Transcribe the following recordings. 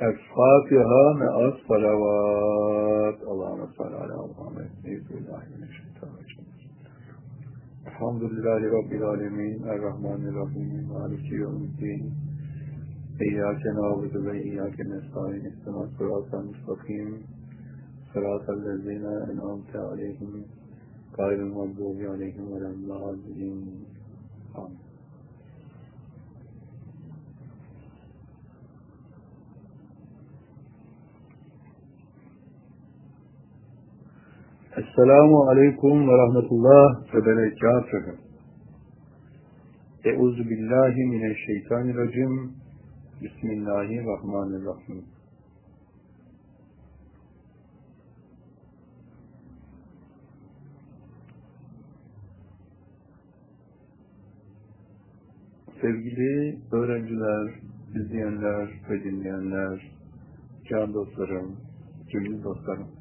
El-Fatiha me'as salavat. Allah'ına salli ala Muhammed. Euzubillahimineşşeytanirracim. Elhamdülillahi Rabbil alemin. Errahmanirrahim. Maliki yevmiddin. İyyâke nâbudu ve iyyâke nesta'in. İstemâ sıratel müstakim. Sıratel lezîne en'amte aleyhim. Gayril mağdubi aleyhim ve lemmâzîn. Amin. Esselamu Aleyküm ve Rahmetullah ve Berekatuhu. Euzu billahi mineşşeytanirracim. Bismillahirrahmanirrahim. Sevgili öğrenciler, izleyenler ve dinleyenler, can dostlarım, cümle dostlarım.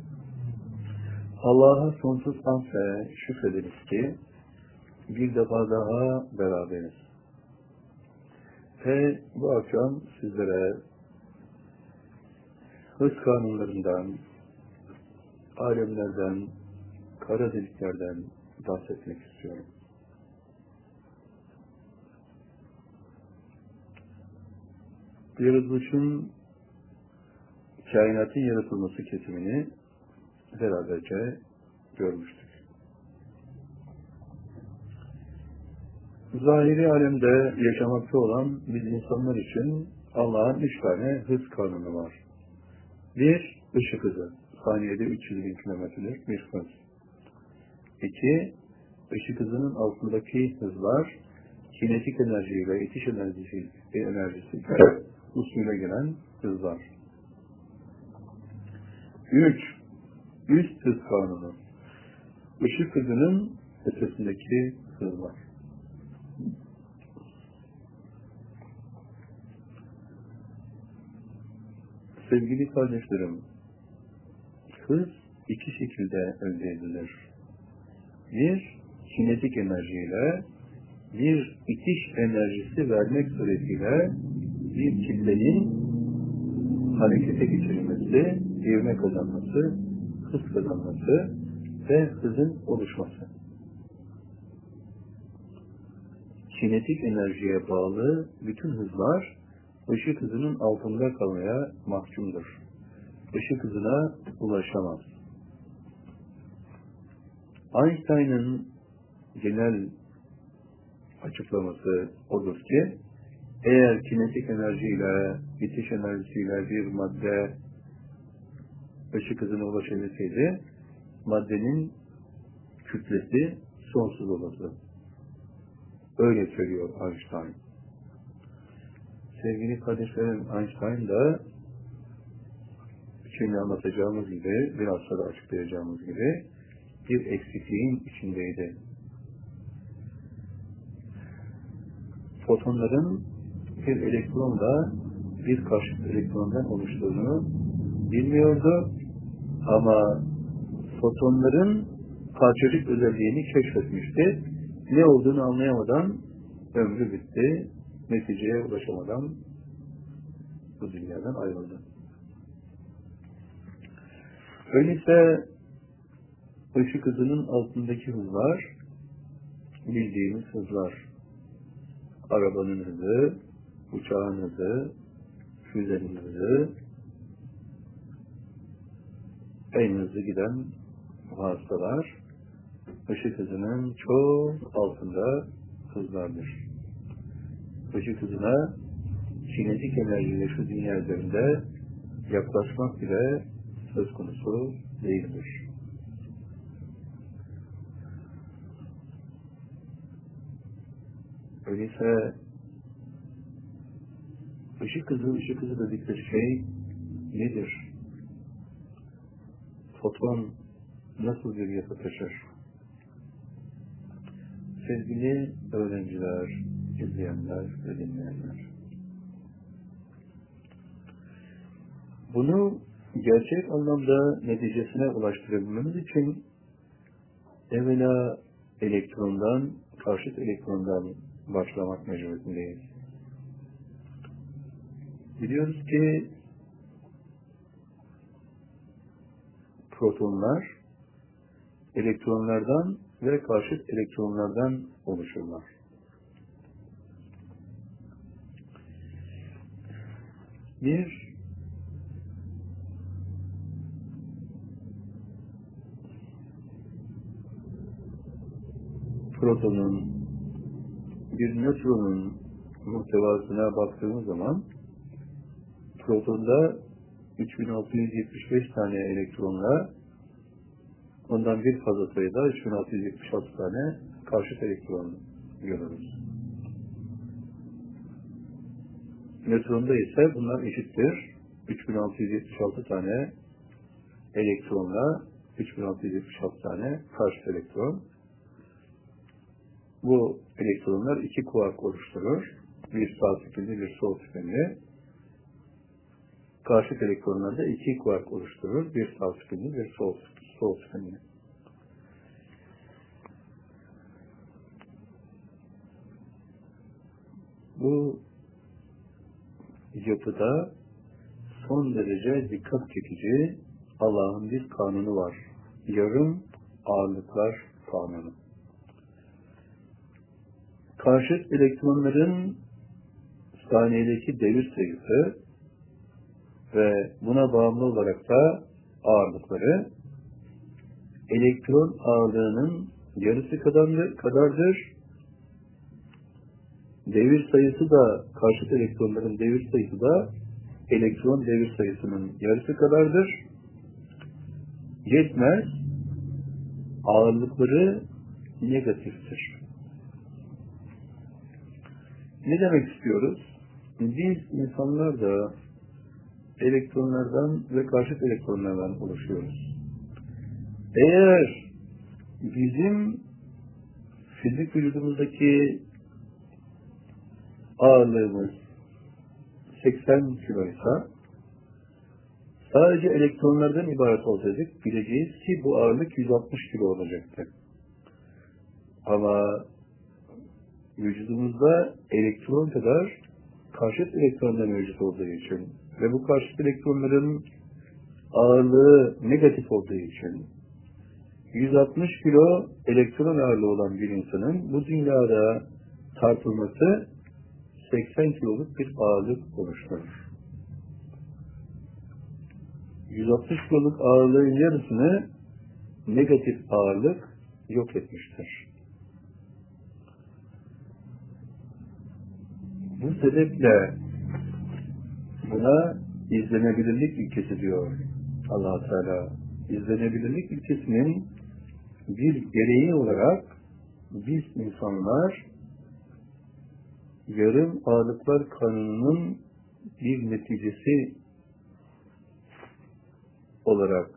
Allah'a sonsuz hamd ve şükrederiz ki bir defa daha beraberiz. Ve bu akşam sizlere hız kanunlarından, alemlerden, kara deliklerden bahsetmek istiyorum. Yaratılışın kainatın yaratılması kesimini beraberce görmüştük. Zahiri alemde yaşamakta olan biz insanlar için Allah'ın üç tane hız kanunu var. Bir, ışık hızı. Saniyede 300 bin kilometrelik bir hız. İki, ışık hızının altındaki hızlar kinetik enerji ve itiş enerjisi, enerjisi usulüne gelen hızlar. Üç, üst hız kanunu. Işık hızının ötesindeki hızlar. Sevgili kardeşlerim, hız iki şekilde elde edilir. Bir, kinetik enerjiyle, bir itiş enerjisi vermek suretiyle bir kitlenin harekete geçirilmesi, ivme kazanması, hız kazanması ve hızın oluşması. Kinetik enerjiye bağlı bütün hızlar ışık hızının altında kalmaya mahkumdur. Işık hızına ulaşamaz. Einstein'ın genel açıklaması odur ki eğer kinetik enerjiyle, bitiş enerjisiyle bir madde ışık hızına ulaşabilseydi maddenin kütlesi sonsuz olurdu. Öyle söylüyor Einstein. Sevgili kardeşlerim Einstein da şimdi anlatacağımız gibi, biraz sonra açıklayacağımız gibi bir eksikliğin içindeydi. Fotonların bir elektronla bir karşıt elektrondan oluştuğunu bilmiyordu ama fotonların parçacık özelliğini keşfetmişti. Ne olduğunu anlayamadan ömrü bitti. Neticeye ulaşamadan bu dünyadan ayrıldı. Öyleyse ışık hızının altındaki hızlar bildiğimiz hızlar. Arabanın hızı, uçağın hızı, füzenin hızı, hızlı giden vasıtalar ışık hızının çok altında hızlardır. Işık hızına kinetik enerjiyle şu dünya üzerinde yaklaşmak bile söz konusu değildir. Öyleyse ışık hızı, ışık hızı dedikleri şey nedir? Foton nasıl bir yapı taşır? Sevgili öğrenciler, izleyenler ve dinleyenler. Bunu gerçek anlamda neticesine ulaştırabilmemiz için evvela elektrondan, karşıt elektrondan başlamak mecburiyetindeyiz. Biliyoruz ki protonlar elektronlardan ve karşıt elektronlardan oluşurlar. Bir protonun bir nötronun muhtevasına baktığımız zaman protonda 3675 tane elektronla ondan bir fazla sayıda 3676 tane karşıt elektron görürüz. Nötronda ise bunlar eşittir. 3676 tane elektronla 3676 tane karşıt elektron. Bu elektronlar iki kuark oluşturur. Bir sağ spinli, bir sol spinli. Karşıt elektronlar da iki kuark oluşturur. Bir sağ spinli, bir sol, sol spinli. Bu yapıda son derece dikkat çekici Allah'ın bir kanunu var. Yarım ağırlıklar kanunu. Karşıt elektronların saniyedeki devir sayısı ve buna bağımlı olarak da ağırlıkları elektron ağırlığının yarısı kadardır. Devir sayısı da karşıt elektronların devir sayısı da elektron devir sayısının yarısı kadardır. Yetmez. Ağırlıkları negatiftir. Ne demek istiyoruz? Biz insanlar da elektronlardan ve karşıt elektronlardan oluşuyoruz. Eğer bizim fizik vücudumuzdaki ağırlığımız 80 kiloysa sadece elektronlardan ibaret olsaydık bileceğiz ki bu ağırlık 160 kilo olacaktı. Ama vücudumuzda elektron kadar karşıt elektronlar mevcut olduğu için ve bu karşıt elektronların ağırlığı negatif olduğu için 160 kilo elektron ağırlığı olan bir insanın bu dünyada tartılması 80 kiloluk bir ağırlık oluşturur. 160 kiloluk ağırlığın yarısını negatif ağırlık yok etmiştir. Bu sebeple buna izlenebilirlik ilkesi diyor allah Teala. İzlenebilirlik ilkesinin bir gereği olarak biz insanlar yarım ağırlıklar kanununun bir neticesi olarak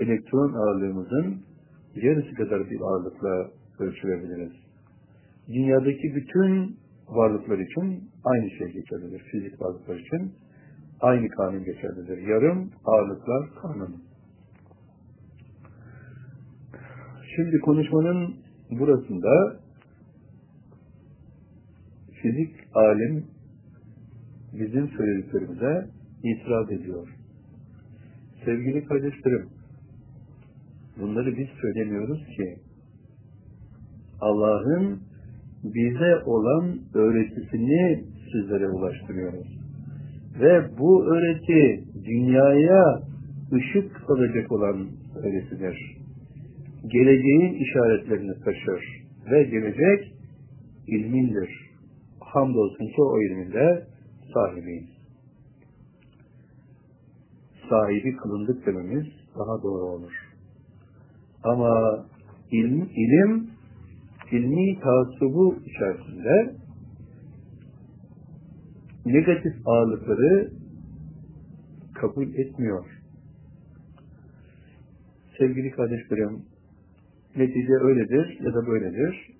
elektron ağırlığımızın yarısı kadar bir ağırlıkla ölçülebiliriz. Dünyadaki bütün varlıklar için aynı şey geçerlidir. Fizik varlıklar için aynı kanun geçerlidir. Yarım ağırlıklar kanunu. Şimdi konuşmanın burasında fizik alim bizim söylediklerimize itiraz ediyor. Sevgili kardeşlerim, bunları biz söylemiyoruz ki Allah'ın bize olan öğretisini sizlere ulaştırıyoruz. Ve bu öğreti dünyaya ışık olacak olan öğretidir. Geleceğin işaretlerini taşır ve gelecek ilmindir. Hamdolsun ki o ilminde sahibiyiz. Sahibi kılındık dememiz daha doğru olur. Ama ilim, ilim ilmi taassubu içerisinde negatif ağırlıkları kabul etmiyor. Sevgili kardeşlerim, netice öyledir ya da böyledir.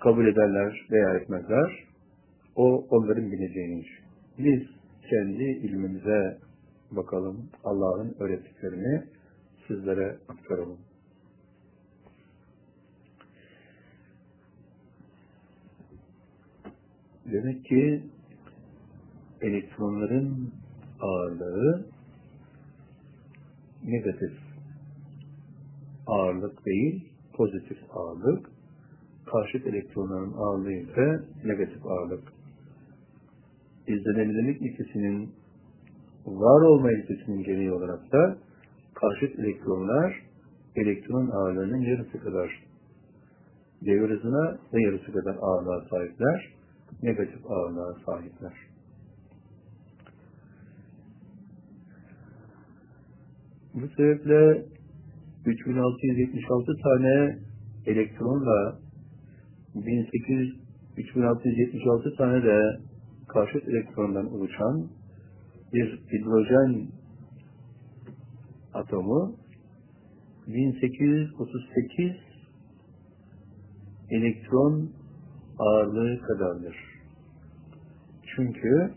Kabul ederler veya etmezler. O onların bileceğini. Biz kendi ilmimize bakalım. Allah'ın öğrettiklerini sizlere aktaralım. Demek ki elektronların ağırlığı negatif ağırlık değil, pozitif ağırlık. Karşıt elektronların ağırlığı ise negatif ağırlık. İzlenebilirlik ikisinin var olma ilkesinin gereği olarak da karşıt elektronlar elektron ağırlığının yarısı kadar devir hızına ve yarısı kadar ağırlığa sahipler, negatif ağırlığa sahipler. Bu sebeple 3676 tane elektronla 1800 3676 tane de karşıt elektrondan oluşan bir hidrojen atomu 1838 elektron ağırlığı kadardır. Çünkü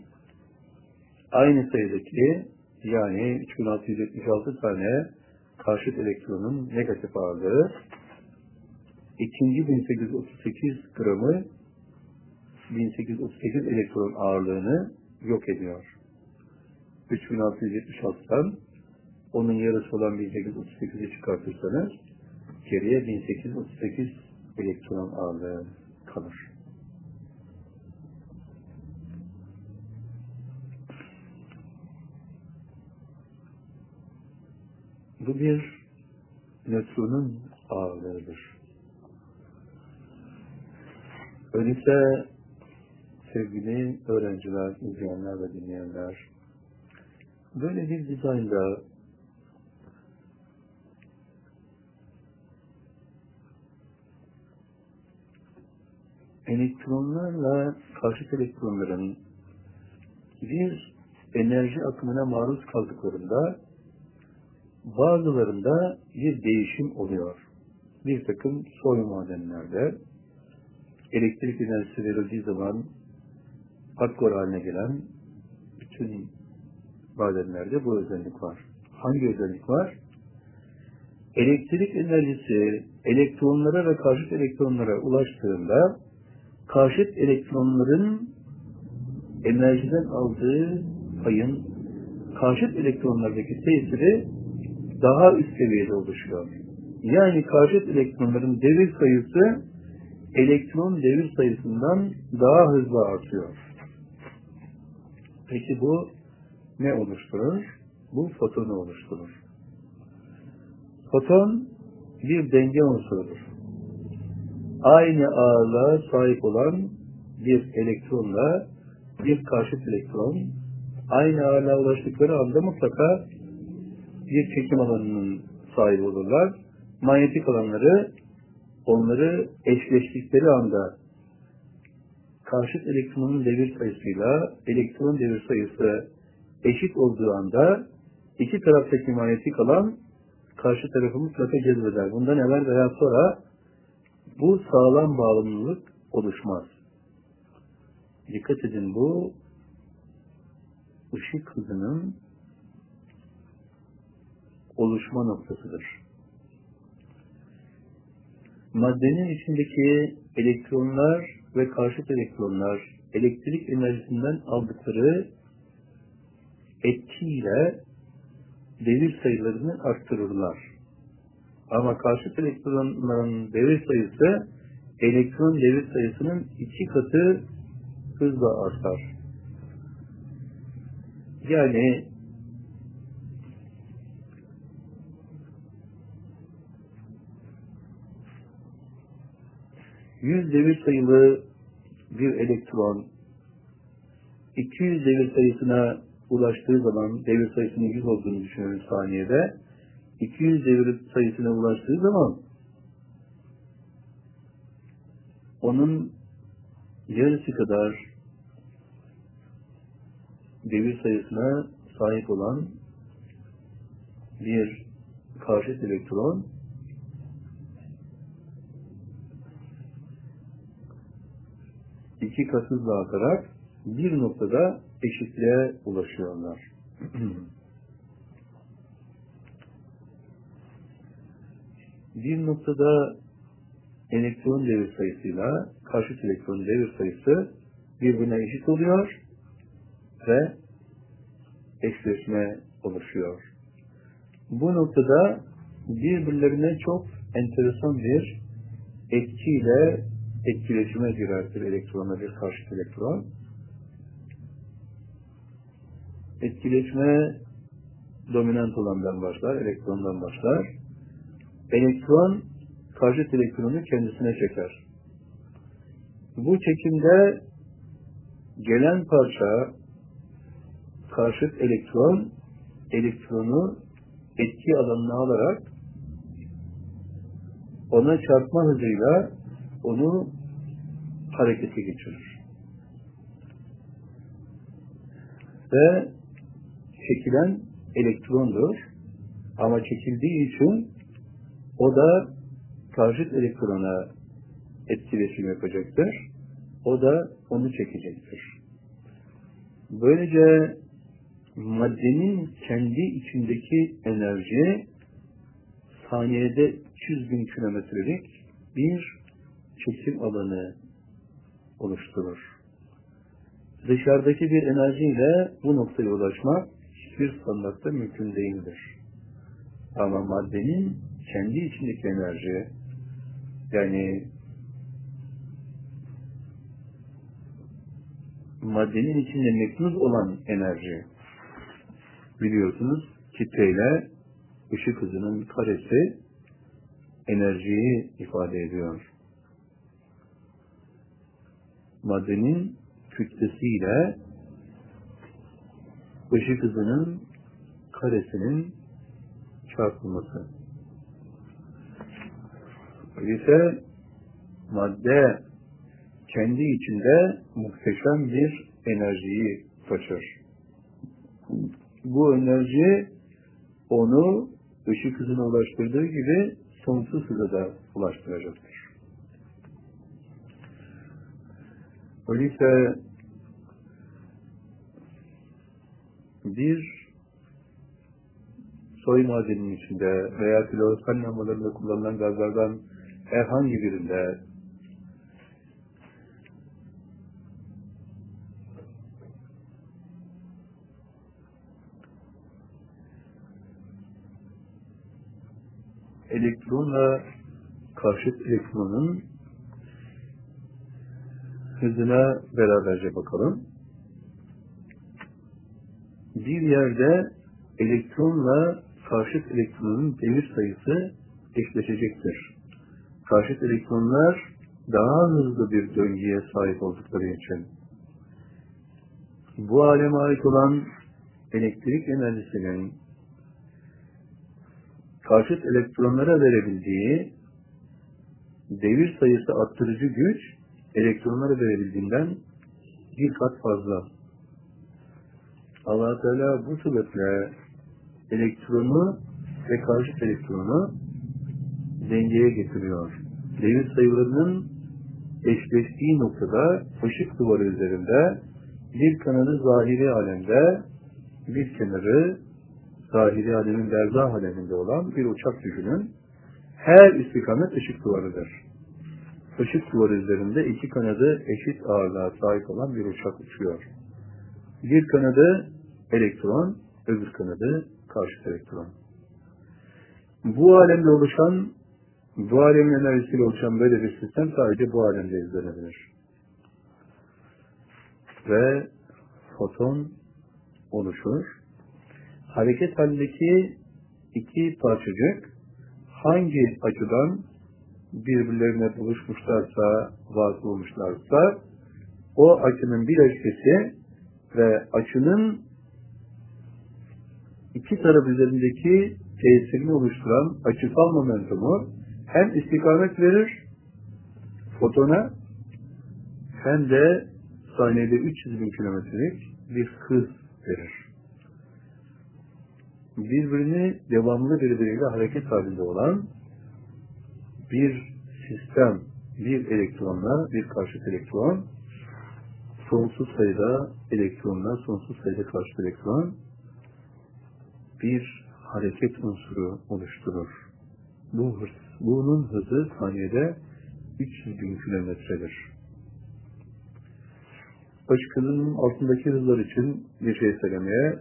aynı sayıdaki yani 3676 tane karşıt elektronun negatif ağırlığı ikinci 1838 gramı 1838 elektron ağırlığını yok ediyor. 3676'dan onun yarısı olan 1838'i çıkartırsanız geriye 1838 elektron ağırlığı kalır. Bu bir nötronun ağırlığıdır. Öyleyse sevgili öğrenciler, izleyenler ve dinleyenler, böyle bir dizaynda elektronlarla karşıt elektronların bir enerji akımına maruz kaldıklarında bazılarında bir değişim oluyor. Bir takım soy madenlerde elektrik enerjisi verildiği zaman hardcore haline gelen bütün madenlerde bu özellik var. Hangi özellik var? Elektrik enerjisi elektronlara ve karşıt elektronlara ulaştığında karşıt elektronların enerjiden aldığı payın karşıt elektronlardaki tesiri daha üst seviyede oluşuyor. Yani karşıt elektronların devir sayısı elektron devir sayısından daha hızlı artıyor. Peki bu ne oluşturur? Bu fotonu oluşturur. Foton bir denge unsurudur. Aynı ağırlığa sahip olan bir elektronla bir karşıt elektron aynı ağırlığa ulaştıkları anda mutlaka bir çekim alanının sahibi olurlar. Manyetik alanları onları eşleştikleri anda karşıt elektronun devir sayısıyla elektron devir sayısı eşit olduğu anda iki taraftaki manyetik alan karşı tarafı mutlaka cezbeder. Bundan evvel veya sonra bu sağlam bağımlılık oluşmaz. Dikkat edin bu ışık hızının oluşma noktasıdır. Maddenin içindeki elektronlar ve karşıt elektronlar elektrik enerjisinden aldıkları etkiyle devir sayılarını arttırırlar. Ama karşıt elektronların devir sayısı elektron devir sayısının iki katı hızla artar. Yani yüz devir sayılı bir elektron 200 devir sayısına ulaştığı zaman devir sayısının 100 olduğunu düşünüyoruz saniyede. 200 devir sayısına ulaştığı zaman onun yarısı kadar devir sayısına sahip olan bir karşıt elektron hızla artarak bir noktada eşitliğe ulaşıyorlar. bir noktada elektron devir sayısıyla karşıt elektron devir sayısı birbirine eşit oluyor ve eşleşme oluşuyor. Bu noktada birbirlerine çok enteresan bir etkiyle etkileşime girerdir elektronla bir karşıt elektron. Etkileşme dominant olandan başlar, elektrondan başlar. Elektron karşıt elektronu kendisine çeker. Bu çekimde gelen parça karşıt elektron elektronu etki alanına alarak ona çarpma hızıyla onu harekete geçirir. Ve çekilen elektrondur. Ama çekildiği için o da karşıt elektrona etkileşim yapacaktır. O da onu çekecektir. Böylece maddenin kendi içindeki enerji saniyede 300 bin kilometrelik bir çekim alanı oluşturur. Dışarıdaki bir enerjiyle bu noktaya ulaşmak hiçbir standartta mümkün değildir. Ama maddenin kendi içindeki enerji yani maddenin içinde meknuz olan enerji biliyorsunuz kitleyle ışık hızının karesi enerjiyi ifade ediyor. Maddenin kütlesiyle ışık hızının karesinin çarpılması. Öyleyse madde kendi içinde muhteşem bir enerjiyi taşır. Bu enerji onu ışık hızına ulaştırdığı gibi sonsuz hıza da ulaştıracaktır. Öyleyse bir soy madeninin içinde veya floresan lambalarında kullanılan gazlardan herhangi birinde elektronla karşıt elektronun hızına beraberce bakalım. Bir yerde elektronla karşıt elektronun devir sayısı eşleşecektir. Karşıt elektronlar daha hızlı bir döngüye sahip oldukları için bu aleme ait olan elektrik enerjisinin karşıt elektronlara verebildiği devir sayısı arttırıcı güç elektronlara verebildiğinden bir kat fazla. allah Teala bu sebeple elektronu ve karşıt elektronu dengeye getiriyor. Devir sayılarının eşleştiği noktada ışık duvarı üzerinde bir kanadı zahiri alemde bir kenarı zahiri alemin berzah aleminde olan bir uçak düşünün. Her istikamet ışık duvarıdır. Işık duvarı üzerinde iki kanadı eşit ağırlığa sahip olan bir uçak uçuyor. Bir kanadı elektron, öbür kanadı karşıt elektron. Bu alemde oluşan, bu alemin enerjisiyle oluşan böyle bir sistem sadece bu alemde izlenebilir. Ve foton oluşur hareket halindeki iki parçacık hangi açıdan birbirlerine buluşmuşlarsa, vasıl olmuşlarsa o açının açısı ve açının iki taraf üzerindeki tesirini oluşturan açısal momentumu hem istikamet verir fotona hem de saniyede 300 bin kilometrelik bir hız verir. Birbirini devamlı birbiriyle hareket halinde olan bir sistem, bir elektronla bir karşıt elektron, sonsuz sayıda elektronla sonsuz sayıda karşıt elektron bir hareket unsuru oluşturur. Bu hız, bunun hızı saniyede 300 bin kilometredir. Başkanın altındaki hızlar için bir şey söylemeye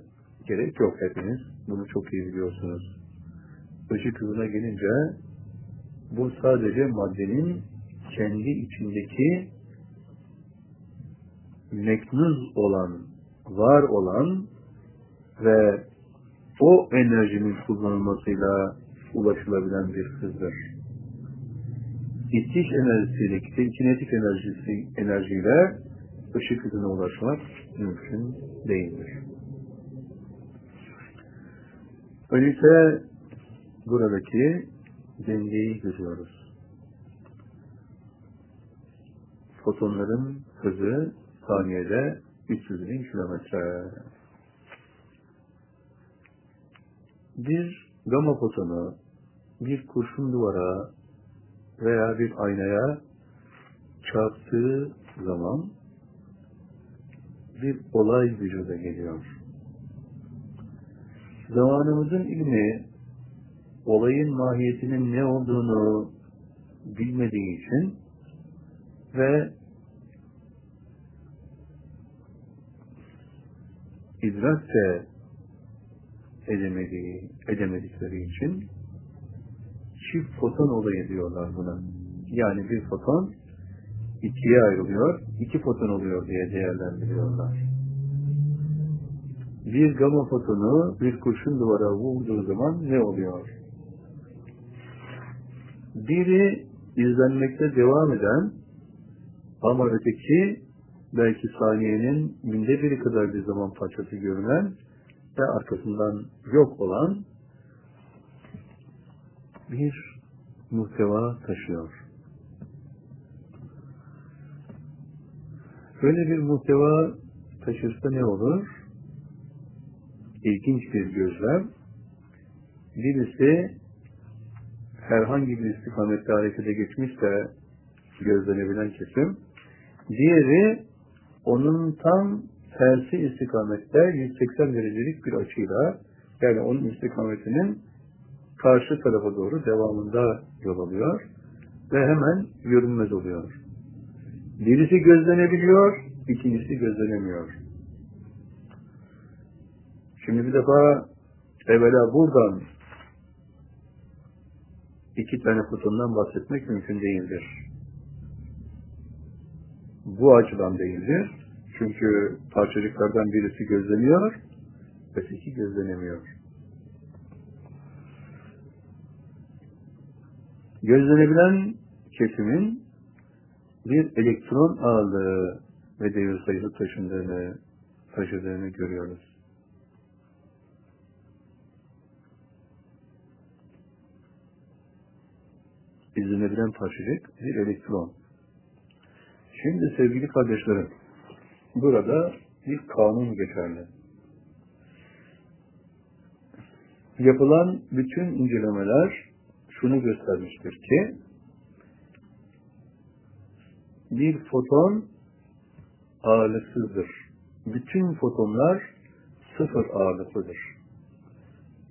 gerek yok hepiniz. Bunu çok iyi biliyorsunuz. ışık hızına gelince bu sadece maddenin kendi içindeki meknuz olan, var olan ve o enerjinin kullanılmasıyla ulaşılabilen bir hızdır. İtiş enerjisiyle, kinetik enerjisi, enerjiyle ışık hızına ulaşmak mümkün değildir. Öyleyse buradaki dengeyi görüyoruz. Fotonların hızı saniyede 300 bin kilometre. Bir gama fotonu bir kurşun duvara veya bir aynaya çarptığı zaman bir olay vücuda geliyor. Zamanımızın ilmi olayın mahiyetinin ne olduğunu bilmediği için ve idrak de edemediği, edemedikleri için çift foton olayı diyorlar buna. Yani bir foton ikiye ayrılıyor, iki foton oluyor diye değerlendiriyorlar. Bir gama fotonu bir kurşun duvara vurduğu zaman ne oluyor? Biri izlenmekte devam eden ama öteki belki saniyenin binde biri kadar bir zaman parçası görünen ve arkasından yok olan bir muhteva taşıyor. Böyle bir muhteva taşırsa ne olur? İlginç bir gözlem. Birisi herhangi bir istikamette harekete geçmişse gözlenebilen kesim, diğeri onun tam tersi istikamette 180 derecelik bir açıyla yani onun istikametinin karşı tarafa doğru devamında yol alıyor ve hemen görünmez oluyor. Birisi gözlenebiliyor, ikincisi gözlenemiyor. Şimdi bir defa evvela buradan iki tane fotondan bahsetmek mümkün değildir. Bu açıdan değildir. Çünkü parçacıklardan birisi gözleniyor, öteki gözlenemiyor. Gözlenebilen kesimin bir elektron ağırlığı ve devir sayısı taşındığını, taşıdığını görüyoruz. İzlenebilen parçacık bir elektron. Şimdi sevgili kardeşlerim, burada bir kanun geçerli. Yapılan bütün incelemeler şunu göstermiştir ki bir foton ağırlıksızdır. Bütün fotonlar sıfır ağırlıklıdır.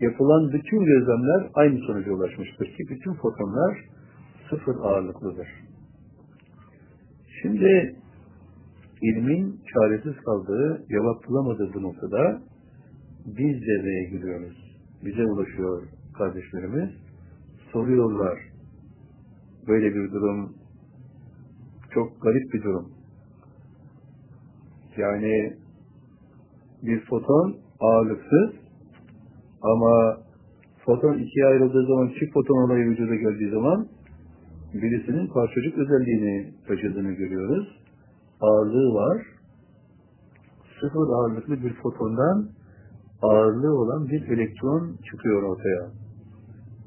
Yapılan bütün gözlemler aynı sonuca ulaşmıştır ki bütün fotonlar sıfır ağırlıklıdır. Şimdi ilmin çaresiz kaldığı, cevap bulamadığı bu noktada biz devreye giriyoruz. Bize ulaşıyor kardeşlerimiz. Soruyorlar. Böyle bir durum çok garip bir durum. Yani bir foton ağırlıksız ama foton ikiye ayrıldığı zaman çift foton olayı vücuda geldiği zaman birisinin parçacık özelliğini taşıdığını görüyoruz. Ağırlığı var. Sıfır ağırlıklı bir fotondan ağırlığı olan bir elektron çıkıyor ortaya.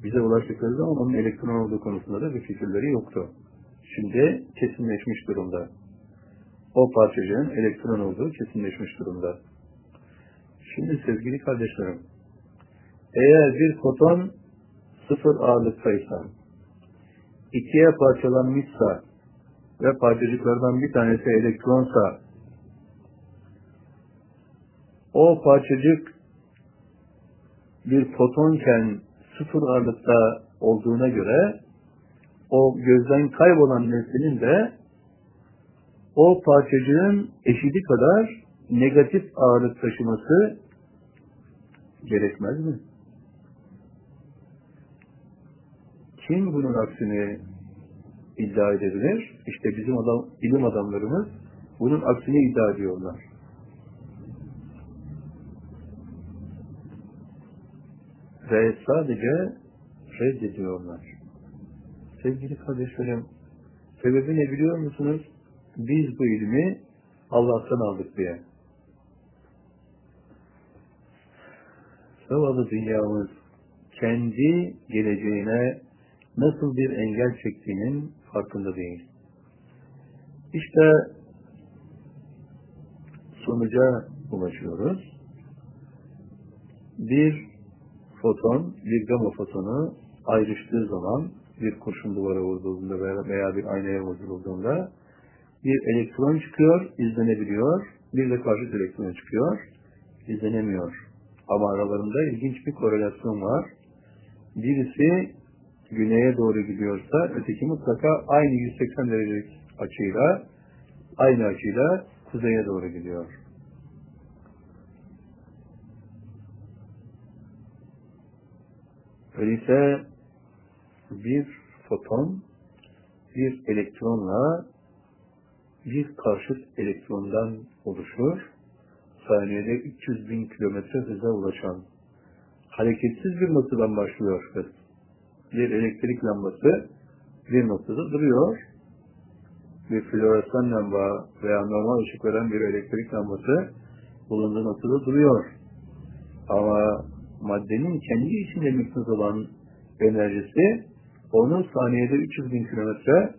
Bize ulaştıkları zaman onun elektron olduğu konusunda da bir fikirleri yoktu. Şimdi kesinleşmiş durumda. O parçacığın elektron olduğu kesinleşmiş durumda. Şimdi sevgili kardeşlerim, eğer bir foton sıfır ağırlıktaysa, ikiye parçalanmışsa ve parçacıklardan bir tanesi elektronsa, o parçacık bir fotonken sıfır ağırlıkta olduğuna göre o gözden kaybolan nesnenin de o parçacığın eşidi kadar negatif ağırlık taşıması gerekmez mi? Kim bunun aksini iddia edebilir? İşte bizim adam, ilim adamlarımız bunun aksini iddia ediyorlar. Ve sadece reddediyorlar. Sevgili kardeşlerim, sebebi ne biliyor musunuz? Biz bu ilmi Allah'tan aldık diye. Zavallı dünyamız kendi geleceğine nasıl bir engel çektiğinin farkında değil. İşte sonuca ulaşıyoruz. Bir foton, bir gama fotonu ayrıştığı zaman bir kurşun duvara vurduğunda veya bir aynaya vurulduğunda bir elektron çıkıyor, izlenebiliyor. Bir de karşıt elektron çıkıyor, izlenemiyor. Ama aralarında ilginç bir korelasyon var. Birisi güneye doğru gidiyorsa öteki mutlaka aynı 180 derecelik açıyla aynı açıyla kuzeye doğru gidiyor. Öyleyse bir foton bir elektronla bir karşıt elektrondan oluşur. Saniyede 300 bin kilometre hıza ulaşan hareketsiz bir noktadan başlıyor hız. Bir elektrik lambası bir noktada duruyor. Bir floresan lamba veya normal ışık veren bir elektrik lambası bulunduğu noktada duruyor. Ama maddenin kendi içinde müknüz olan enerjisi onu saniyede 300 bin kilometre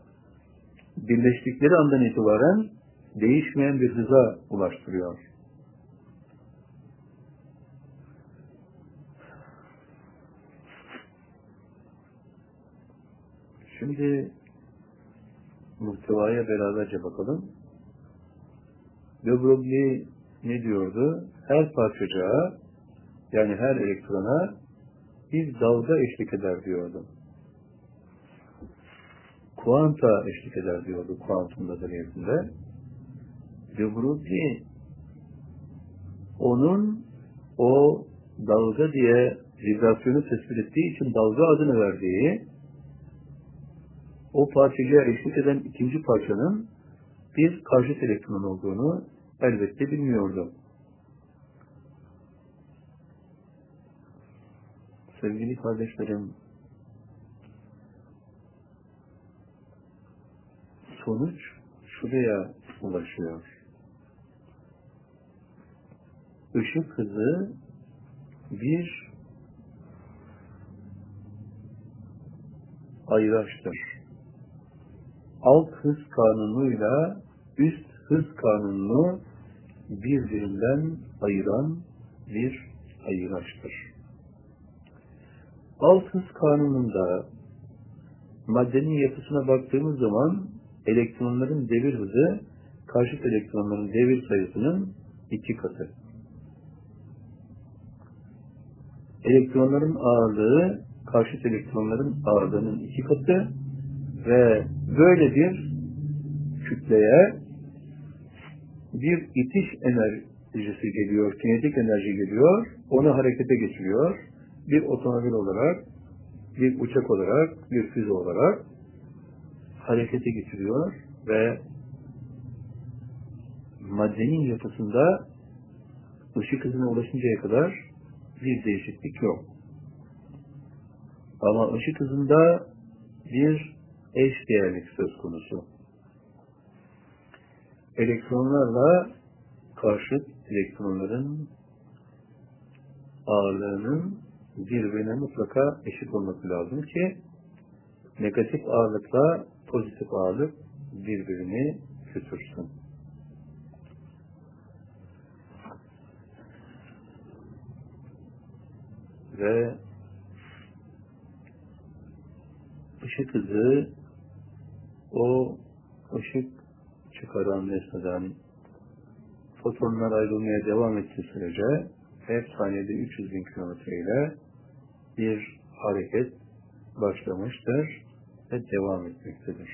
birleştikleri andan itibaren değişmeyen bir hıza ulaştırıyor. Şimdi muhtevaya beraberce bakalım. De Broglie ne diyordu? Her parçacığa yani her elektrona bir dalga eşlik eder diyordu. Kuanta eşlik eder diyordu kuantum medeniyetinde. De Broglie onun o dalga diye vibrasyonu tespit ettiği için dalga adını verdiği o parçacığa eşlik eden ikinci parçanın bir karşıt elektron olduğunu elbette bilmiyordu. Sevgili kardeşlerim, sonuç şuraya ulaşıyor. Işık hızı bir ayraçtır. Alt hız kanunuyla üst hız kanununu birbirinden ayıran bir ayıraçtır. Alt hız kanununda maddenin yapısına baktığımız zaman elektronların devir hızı karşıt elektronların devir sayısının iki katı. Elektronların ağırlığı karşıt elektronların ağırlığının iki katı ve böyle bir kütleye bir itiş enerjisi geliyor, kinetik enerji geliyor, onu harekete geçiriyor. Bir otomobil olarak, bir uçak olarak, bir füze olarak harekete geçiriyor ve maddenin yapısında ışık hızına ulaşıncaya kadar bir değişiklik yok. Ama ışık hızında bir eş değerlik söz konusu. Elektronlarla karşıt elektronların ağırlığının birbirine mutlaka eşit olması lazım ki negatif ağırlıkla pozitif ağırlık birbirini götürsün. Ve ışık hızı o ışık çıkaran nesneden fotonlar ayrılmaya devam ettiği sürece hep saniyede 300 bin kilometre ile bir hareket başlamıştır ve devam etmektedir.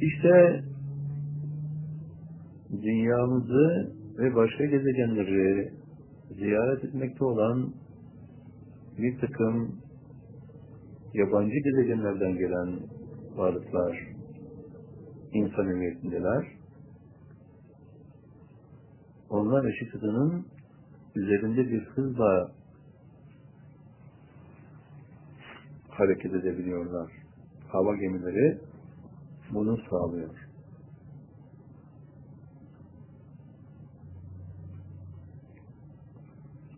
İşte dünyamızı ve başka gezegenleri ziyaret etmekte olan bir takım yabancı gezegenlerden gelen varlıklar insan ümiyetindeler. Onlar ışık hızının üzerinde bir hızla hareket edebiliyorlar. Hava gemileri bunu sağlıyor.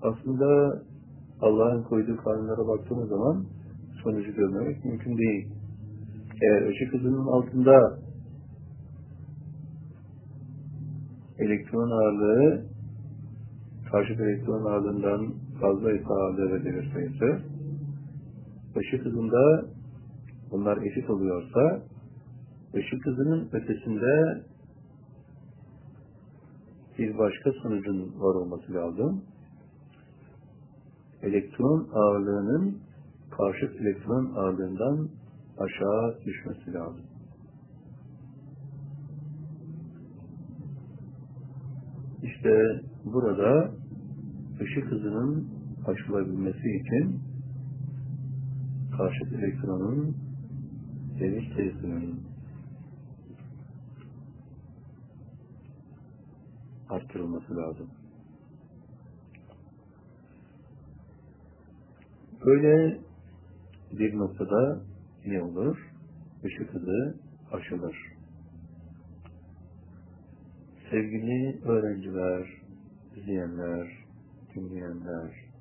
Aslında Allah'ın koyduğu kanunlara baktığımız zaman sonucu görmemek mümkün değil. Eğer ışık hızının altında elektron ağırlığı karşı elektron ağırlığından fazla ise ağırlığı ve demir ışık hızında bunlar eşit oluyorsa ışık hızının ötesinde bir başka sonucun var olması lazım. Elektron ağırlığının karşı elektron ağırlığından aşağı düşmesi lazım. İşte burada ışık hızının aşılabilmesi için karşı elektronun devir sayısının arttırılması lazım. Böyle bir noktada ne olur? Işık hızı aşılır. Sevgili öğrenciler, izleyenler, dinleyenler,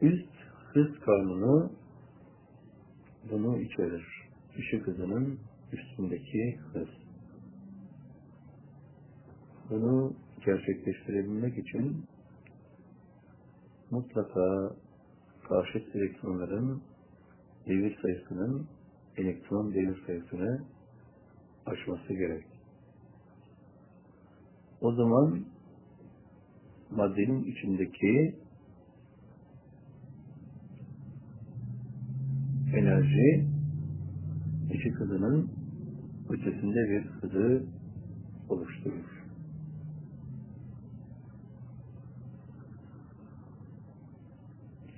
üst hız kanunu bunu içerir. Işık hızının üstündeki hız. Bunu gerçekleştirebilmek için mutlaka karşıt elektronların devir sayısının elektron devir sayısını aşması gerek. O zaman maddenin içindeki enerji ışık hızının ötesinde bir hızı oluşturur.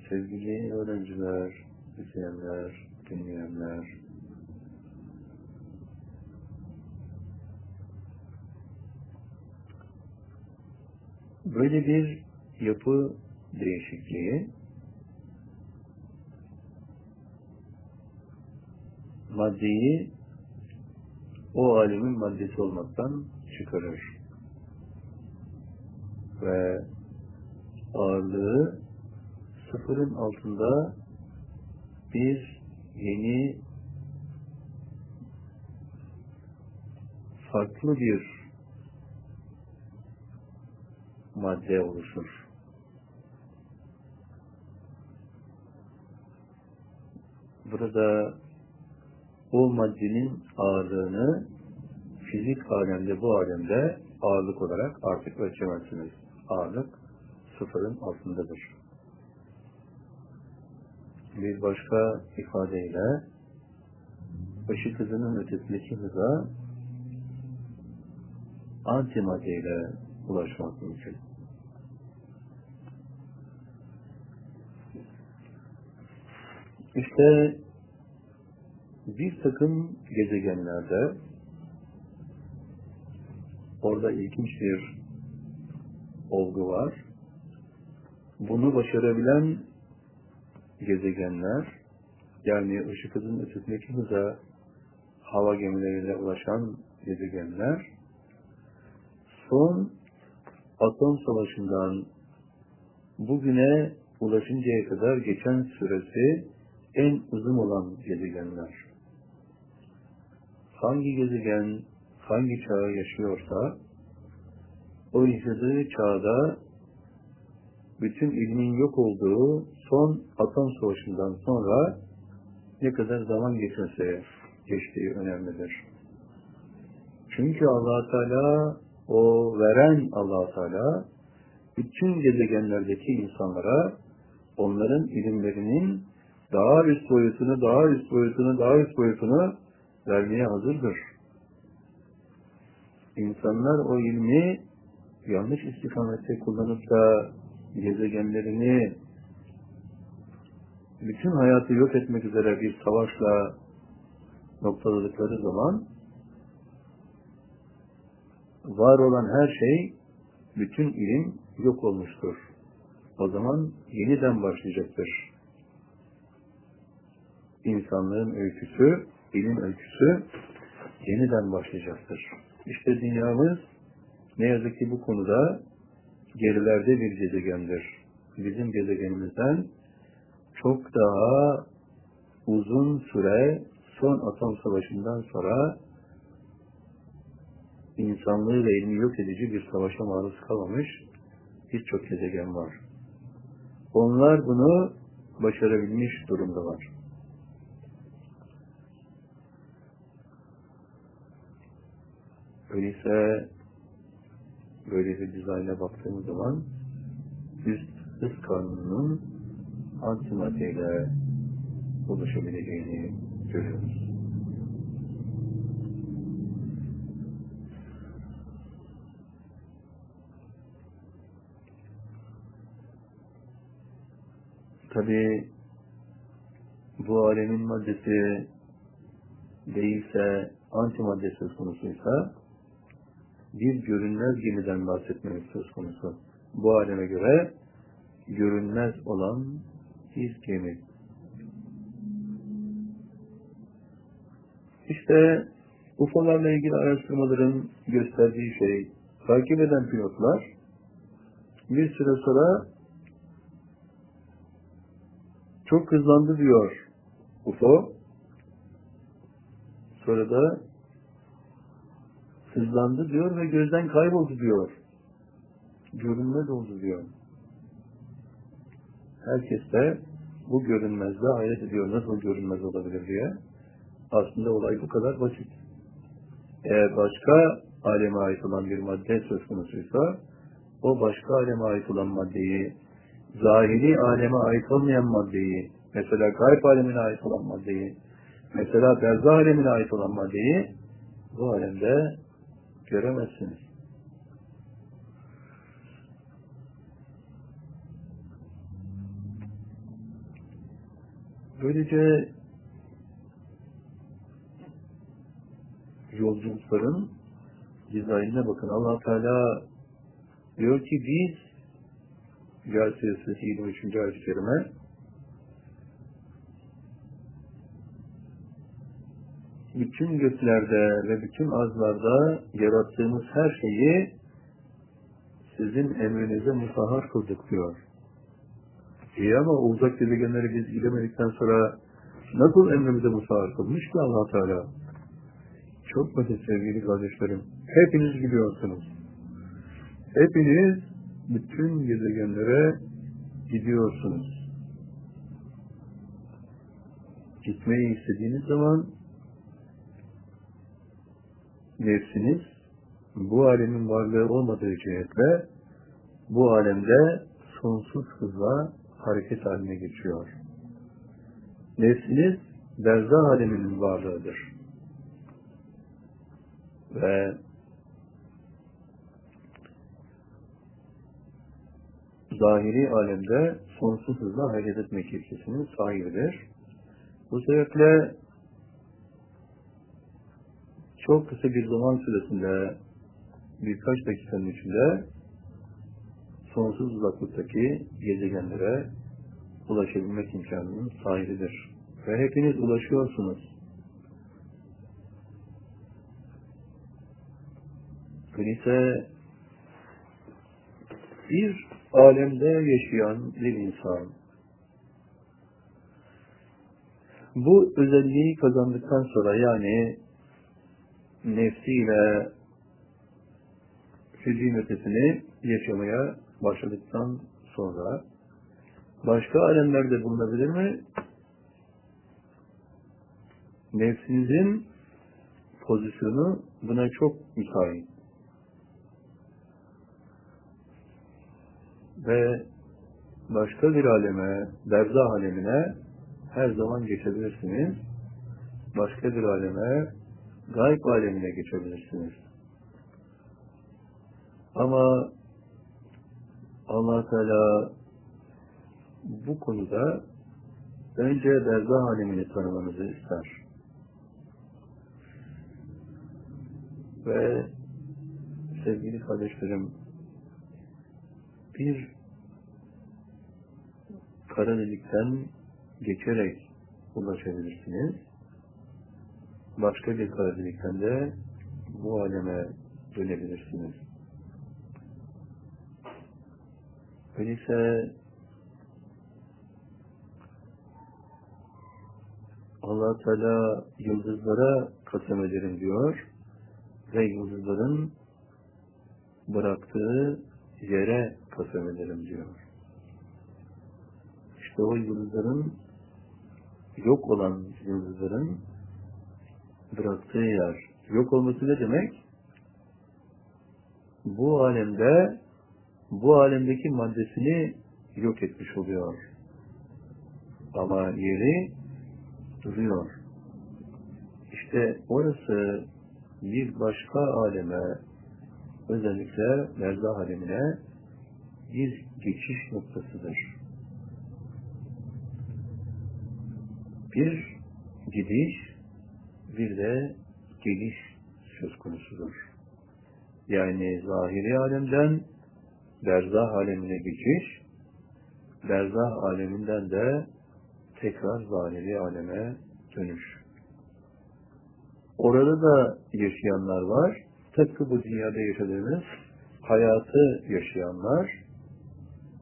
Sevgili öğrenciler, izleyenler, dinleyenler, böyle bir yapı değişikliği maddeyi o alemin maddesi olmaktan çıkarır. Ve ağırlığı sıfırın altında bir yeni farklı bir madde oluşur. Burada o maddenin ağırlığını fizik alemde bu alemde ağırlık olarak artık ölçemezsiniz. Ağırlık sıfırın altındadır. Bir başka ifadeyle ışık hızının ötesindeki hıza antimaddeyle ulaşmak mümkün. İşte bir takım gezegenlerde orada ilginç bir olgu var. Bunu başarabilen gezegenler yani ışık hızının ötesindeki hıza hava gemileriyle ulaşan gezegenler son atom savaşından bugüne ulaşıncaya kadar geçen süresi en uzun olan gezegenler. Hangi gezegen hangi çağı yaşıyorsa o yaşadığı çağda bütün ilmin yok olduğu son atom savaşından sonra ne kadar zaman geçmesi geçtiği önemlidir. Çünkü allah Teala o veren allah Teala bütün gezegenlerdeki insanlara onların ilimlerinin daha üst boyutunu, daha üst boyutunu, daha üst boyutunu vermeye hazırdır. İnsanlar o ilmi yanlış istikamette kullanıp da gezegenlerini bütün hayatı yok etmek üzere bir savaşla noktaladıkları zaman var olan her şey, bütün ilim yok olmuştur. O zaman yeniden başlayacaktır. İnsanlığın öyküsü, ilim öyküsü yeniden başlayacaktır. İşte dünyamız ne yazık ki bu konuda gerilerde bir gezegendir. Bizim gezegenimizden çok daha uzun süre son atom savaşından sonra insanlığı ve ilmi yok edici bir savaşa maruz kalmamış birçok gezegen var. Onlar bunu başarabilmiş durumdalar. Öyleyse böyle bir dizayna baktığımız zaman üst hız kanununun antimaddeyle oluşabileceğini görüyoruz. Tabi bu alemin maddesi değilse antimadde söz konusuysa bir görünmez gemiden bahsetmemiz söz konusu. Bu aleme göre görünmez olan bir gemi. İşte UFO'larla ilgili araştırmaların gösterdiği şey, takip eden pilotlar bir süre sonra çok hızlandı diyor UFO. Sonra da hızlandı diyor ve gözden kayboldu diyor. Görünmez oldu diyor. Herkes de bu görünmezde hayret ediyor. Nasıl görünmez olabilir diye. Aslında olay bu kadar basit. Eğer başka aleme ait olan bir madde söz konusuysa o başka aleme ait olan maddeyi zahiri aleme ait olmayan maddeyi mesela gayb alemine ait olan maddeyi mesela berzah alemine ait olan maddeyi bu alemde göremezsiniz. Böylece yolculukların dizaynına bakın. allah Teala diyor ki biz Suresi 23. ayet-i kerime bütün göklerde ve bütün azlarda yarattığımız her şeyi sizin emrinize musahhar kıldık diyor. İyi ama uzak gezegenleri biz gidemedikten sonra nasıl emrimize musahhar kılmış ki allah Teala? Çok basit sevgili kardeşlerim. Hepiniz biliyorsunuz. Hepiniz bütün gezegenlere gidiyorsunuz. Gitmeyi istediğiniz zaman nefsiniz bu alemin varlığı olmadığı cihetle bu alemde sonsuz hızla hareket haline geçiyor. Nefsiniz berzah aleminin varlığıdır. Ve zahiri alemde sonsuz hızla hareket etmek ilkesinin sahibidir. Bu sebeple çok kısa bir zaman süresinde birkaç dakikanın içinde sonsuz uzaklıktaki gezegenlere ulaşabilmek imkanının sahibidir. Ve hepiniz ulaşıyorsunuz. Öyleyse bir alemde yaşayan bir insan bu özelliği kazandıktan sonra yani nefsiyle fiziğin ötesini yaşamaya başladıktan sonra başka alemlerde bulunabilir mi? Nefsinizin pozisyonu buna çok müsait. Ve başka bir aleme, berzah alemine her zaman geçebilirsiniz. Başka bir aleme, gayb alemine geçebilirsiniz. Ama allah Teala bu konuda önce berzah alemini tanımanızı ister. Ve sevgili kardeşlerim bir kara geçerek ulaşabilirsiniz. Başka bir kara delikten de bu aleme dönebilirsiniz. Öyleyse allah Teala yıldızlara kasem ederim diyor ve yıldızların bıraktığı yere kasem ederim diyor. İşte o yıldızların yok olan yıldızların bıraktığı yer. Yok olması ne demek? Bu alemde bu alemdeki maddesini yok etmiş oluyor. Ama yeri duruyor. İşte orası bir başka aleme özellikle berzah alemine bir geçiş noktasıdır. Bir gidiş, bir de geliş söz konusudur. Yani zahiri alemden berzah alemine geçiş, berzah aleminden de tekrar zahiri aleme dönüş. Orada da yaşayanlar var. Tıpkı bu dünyada yaşadığımız hayatı yaşayanlar,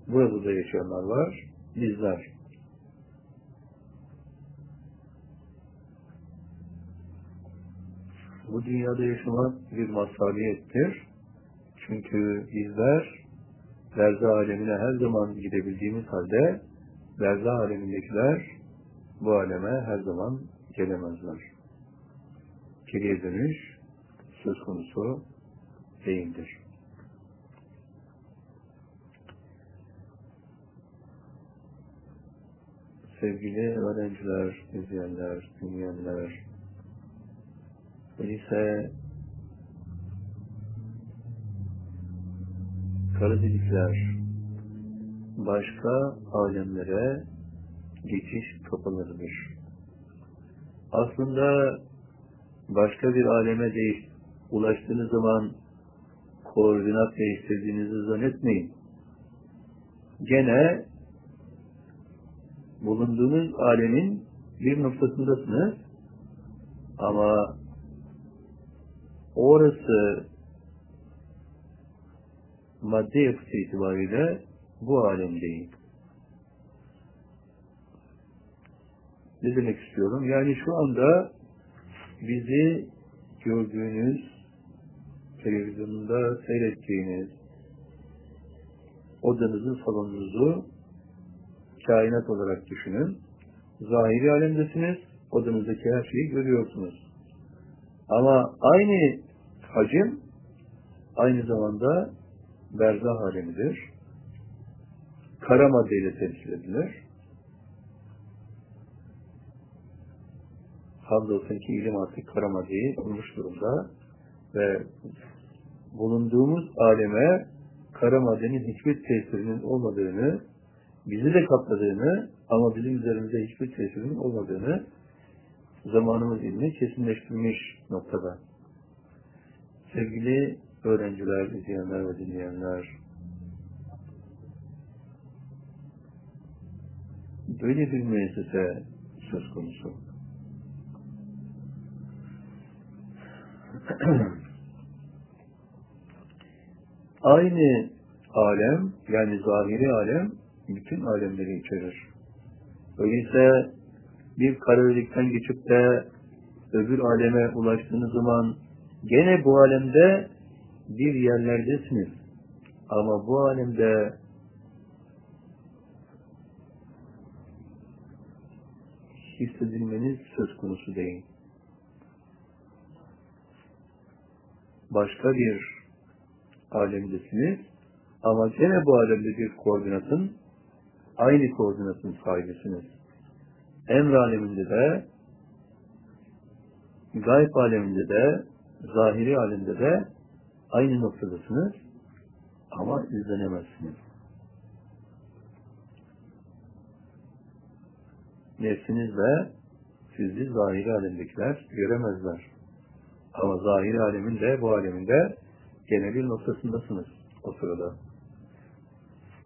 burada da yaşayanlar var. Bizler. Bu dünyada yaşamak bir mazhariyettir. Çünkü bizler Berzah alemine her zaman gidebildiğimiz halde Berzah alemindekiler bu aleme her zaman gelemezler. Geriye dönüş söz konusu değildir. Sevgili öğrenciler, izleyenler, dinleyenler, öyleyse kara delikler başka alemlere geçiş kapılarıdır. Aslında başka bir aleme değiş, ulaştığınız zaman koordinat değiştirdiğinizi zannetmeyin. Gene bulunduğunuz alemin bir noktasındasınız ama orası madde yapısı itibariyle bu alem değil. Ne demek istiyorum? Yani şu anda bizi gördüğünüz, televizyonda seyrettiğiniz odanızı, salonunuzu kainat olarak düşünün. Zahiri alemdesiniz, odanızdaki her şeyi görüyorsunuz. Ama aynı hacim aynı zamanda berzah alemidir. Kara maddeyle temsil edilir. Hamdolsun ki ilim artık kara maddeyi bulmuş durumda ve bulunduğumuz aleme kara maddenin hiçbir tesirinin olmadığını, bizi de kapladığını ama bizim üzerimizde hiçbir tesirinin olmadığını zamanımız ilmi kesinleştirmiş noktada. Sevgili öğrenciler, izleyenler ve dinleyenler, böyle bir müessese söz konusu. Aynı alem, yani zahiri alem, bütün alemleri içerir. Öyleyse bir kara geçip de öbür aleme ulaştığınız zaman gene bu alemde bir yerlerdesiniz. Ama bu alemde hissedilmeniz söz konusu değil. Başka bir alemdesiniz ama gene bu alemde bir koordinatın aynı koordinatın sahibisiniz. emr aleminde de gayb aleminde de zahiri alemde de aynı noktadasınız ama izlenemezsiniz. Nefsinizle sizi zahiri alemdekiler göremezler. Ama zahiri alemin de bu aleminde gene bir noktasındasınız o sırada.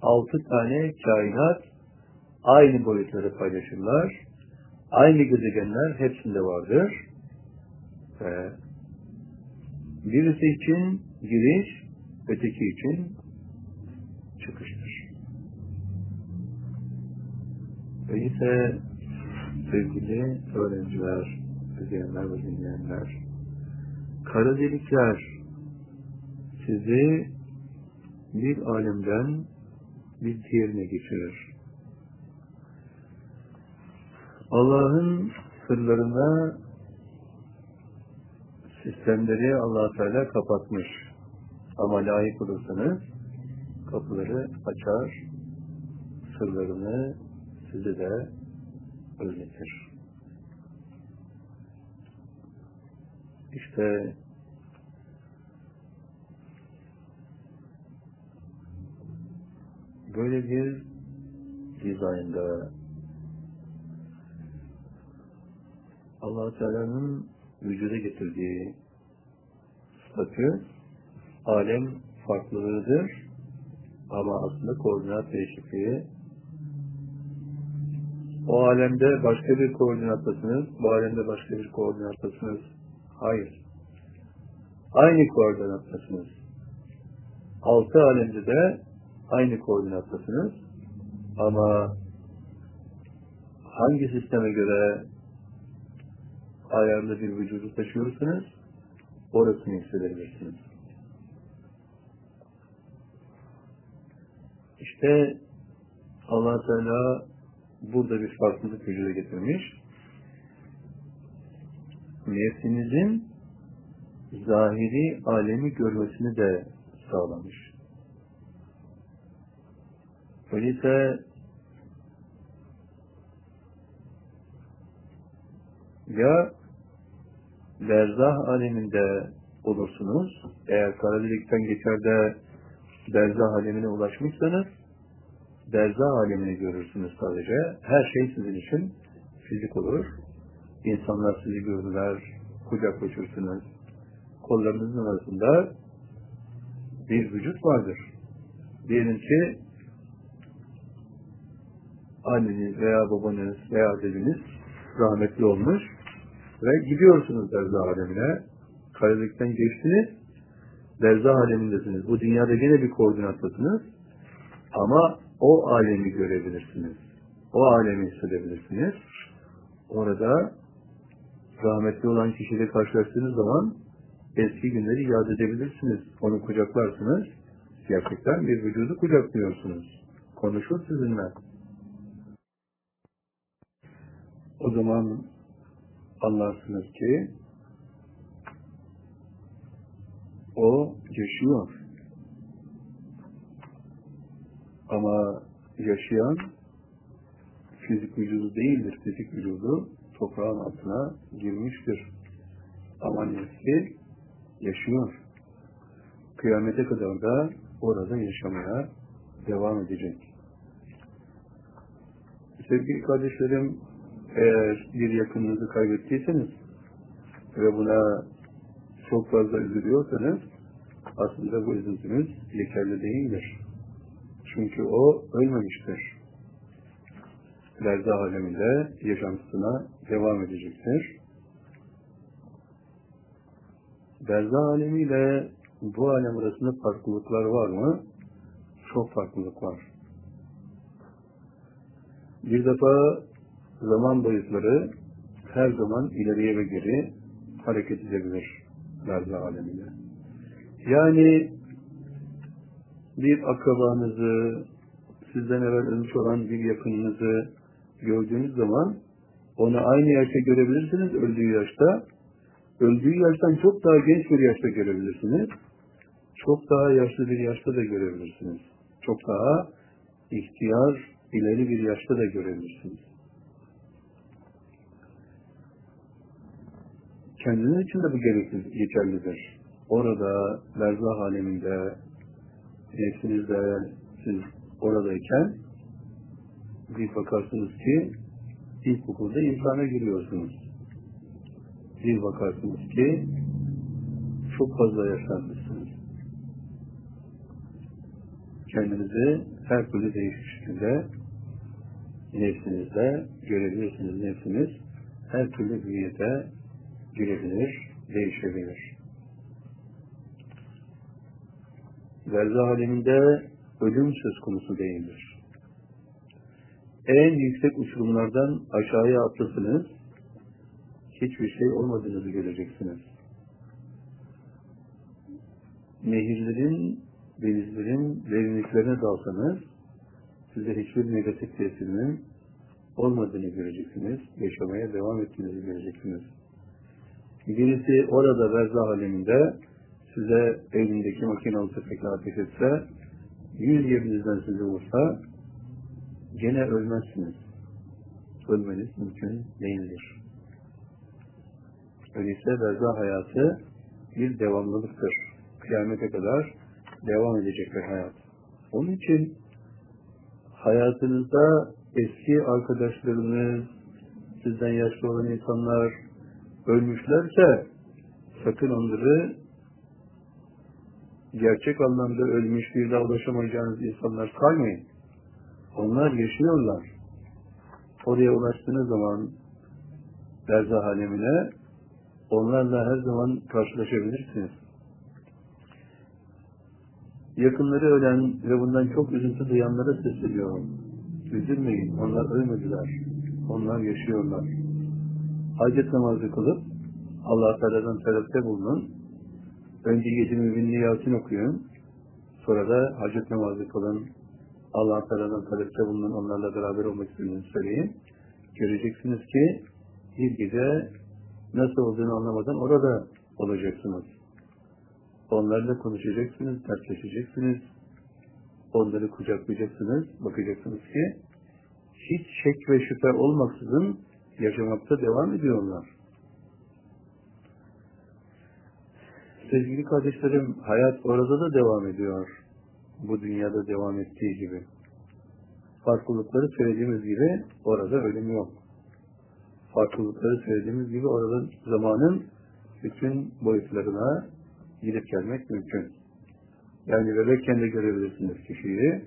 Altı tane kainat aynı boyutları paylaşırlar. Aynı gezegenler hepsinde vardır. Ve birisi için giriş, öteki için çıkıştır. Öyleyse sevgili öğrenciler, izleyenler ve dinleyenler, kara delikler sizi bir alemden bir diğerine geçirir. Allah'ın sırlarına sistemleri allah Teala kapatmış. Ama layık olursanız kapıları açar, sırlarını size de öğretir. İşte böyle bir dizaynda allah Teala'nın vücuda getirdiği statü alem farklılığıdır ama aslında koordinat değişikliği o alemde başka bir koordinattasınız, bu alemde başka bir koordinattasınız. Hayır. Aynı koordinattasınız. Altı alemde de aynı koordinattasınız. Ama hangi sisteme göre ayarlı bir vücudu taşıyorsanız orasını hissedebilirsiniz. İşte allah Teala burada bir farklılık vücuda getirmiş. Nefsinizin zahiri alemi görmesini de sağlamış. Öyleyse ya berzah aleminde olursunuz, eğer kara delikten geçer de berzah alemine ulaşmışsanız, berzah alemini görürsünüz sadece. Her şey sizin için fizik olur. İnsanlar sizi görürler, kucaklaşırsınız. Kollarınızın arasında bir vücut vardır. Diyelim ki anneniz veya babanız veya dediniz rahmetli olmuş ve gidiyorsunuz berzah alemine. Karadelikten geçtiniz, berzah alemindesiniz. Bu dünyada yine bir koordinattasınız ama o alemi görebilirsiniz. O alemi hissedebilirsiniz. Orada rahmetli olan kişiyle karşılaştığınız zaman eski günleri yad edebilirsiniz. Onu kucaklarsınız. Gerçekten bir vücudu kucaklıyorsunuz. Konuşur sizinle. O zaman anlarsınız ki o yaşıyor. Ama yaşayan fizik vücudu değildir. Fizik vücudu toprağın altına girmiştir. Ama nefsi yaşıyor. Kıyamete kadar da orada yaşamaya devam edecek. Sevgili kardeşlerim, eğer bir yakınınızı kaybettiyseniz ve buna çok fazla üzülüyorsanız aslında bu üzüntünüz yeterli değildir. Çünkü o ölmemiştir. Berzah aleminde yaşantısına devam edecektir. Berzah alemiyle bu alem arasında farklılıklar var mı? Çok farklılık var. Bir defa zaman boyutları her zaman ileriye ve geri hareket edebilir berzah aleminde. Yani bir akrabanızı, sizden evvel ölmüş olan bir yakınınızı gördüğünüz zaman onu aynı yaşta görebilirsiniz öldüğü yaşta. Öldüğü yaştan çok daha genç bir yaşta görebilirsiniz. Çok daha yaşlı bir yaşta da görebilirsiniz. Çok daha ihtiyar, ileri bir yaşta da görebilirsiniz. Kendiniz için de bu gerekli, geçerlidir. Orada, berzah aleminde, nefsinizde, siz oradayken bir bakarsınız ki ilkokulda imtihana giriyorsunuz. Bir bakarsınız ki çok fazla yaşlanmışsınız. Kendinizi her türlü değişik nefsinizde görebilirsiniz. Nefsiniz her türlü bünyede girebilir, değişebilir. Verzah aleminde ölüm söz konusu değildir. En yüksek uçurumlardan aşağıya atlasınız, hiçbir şey olmadığınızı göreceksiniz. Nehirlerin, denizlerin derinliklerine dalsanız, size hiçbir negatif tesirinin olmadığını göreceksiniz, yaşamaya devam ettiğinizi göreceksiniz. Birisi orada verzah aleminde size elindeki makinalı tüfekle ateş etse, yüz yerinizden sizi vursa, gene ölmezsiniz. Ölmeniz mümkün değildir. Öyleyse verzah hayatı bir devamlılıktır. Kıyamete kadar devam edecek bir hayat. Onun için hayatınızda eski arkadaşlarınız, sizden yaşlı olan insanlar ölmüşlerse sakın onları gerçek anlamda ölmüş bir daha ulaşamayacağınız insanlar saymayın. Onlar yaşıyorlar. Oraya ulaştığınız zaman berzah alemine onlarla her zaman karşılaşabilirsiniz. Yakınları ölen ve bundan çok üzüntü duyanlara sesleniyorum. Üzülmeyin, onlar ölmediler. Onlar yaşıyorlar. Hacet namazı kılıp Allah Teala'dan talepte bulunun. Önce yedi müminli Yasin okuyun. Sonra da hacet namazı kılın. Allah Teala'dan talepte bulunun. Onlarla beraber olmak istediğini söyleyin. Göreceksiniz ki bir gece nasıl olduğunu anlamadan orada olacaksınız. Onlarla konuşacaksınız, dertleşeceksiniz. Onları kucaklayacaksınız. Bakacaksınız ki hiç şek ve şüphe olmaksızın yaşamakta devam ediyorlar. Sevgili kardeşlerim, hayat orada da devam ediyor. Bu dünyada devam ettiği gibi. Farklılıkları söylediğimiz gibi orada ölüm yok. Farklılıkları söylediğimiz gibi orada zamanın bütün boyutlarına gidip gelmek mümkün. Yani bebekken de görebilirsiniz kişiyi.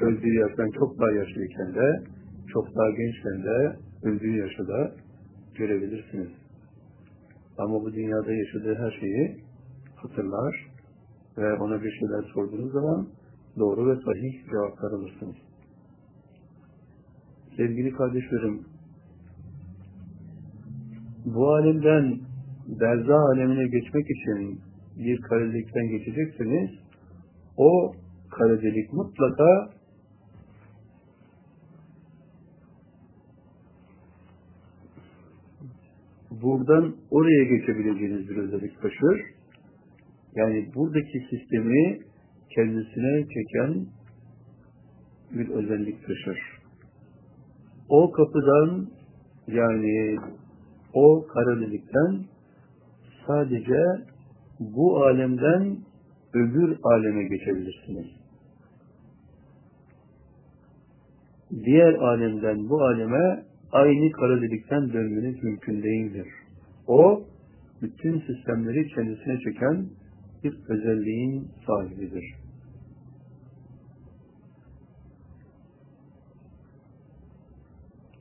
Öldüğü yaştan çok daha yaşlıyken de, çok daha gençken de, öldüğü yaşta da görebilirsiniz. Ama bu dünyada yaşadığı her şeyi hatırlar ve ona bir şeyler sorduğunuz zaman doğru ve sahih cevaplar alırsınız. Sevgili kardeşlerim, bu alemden derza alemine geçmek için bir kare delikten geçecekseniz o kare delik mutlaka buradan oraya geçebileceğiniz bir özellik taşır. Yani buradaki sistemi kendisine çeken bir özellik taşır. O kapıdan yani o kara delikten sadece bu alemden öbür aleme geçebilirsiniz. Diğer alemden bu aleme aynı kara delikten dönmeniz mümkün değildir. O, bütün sistemleri kendisine çeken bir özelliğin sahibidir.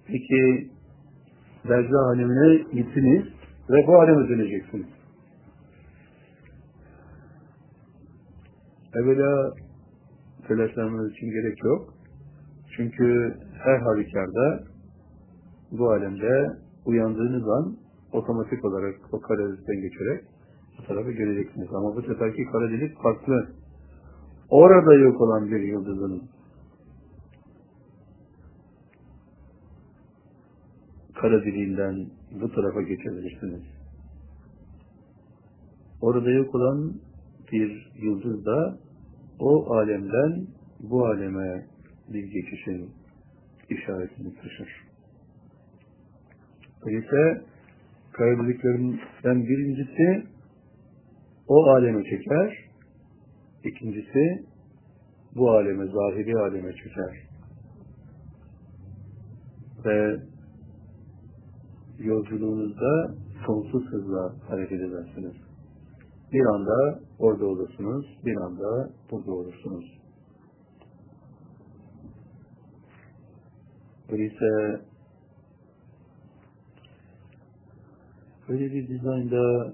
Peki, Berzah alemine gittiniz ve bu aleme döneceksiniz. Evvela telaşlanmanız için gerek yok. Çünkü her halükarda bu alemde uyandığınız an otomatik olarak o kara delikten geçerek bu tarafa geleceksiniz. Ama bu seferki kara delik farklı. Orada yok olan bir yıldızın kara deliğinden bu tarafa geçebilirsiniz. Orada yok olan bir yıldız da o alemden bu aleme bir geçişin işaretini taşır. Öyleyse kaya dediklerinden birincisi o aleme çeker, ikincisi bu aleme, zahiri aleme çeker. Ve yolculuğunuzda sonsuz hızla hareket edersiniz. Bir anda orada olursunuz, bir anda burada olursunuz. Öyleyse öyle bir dizaynda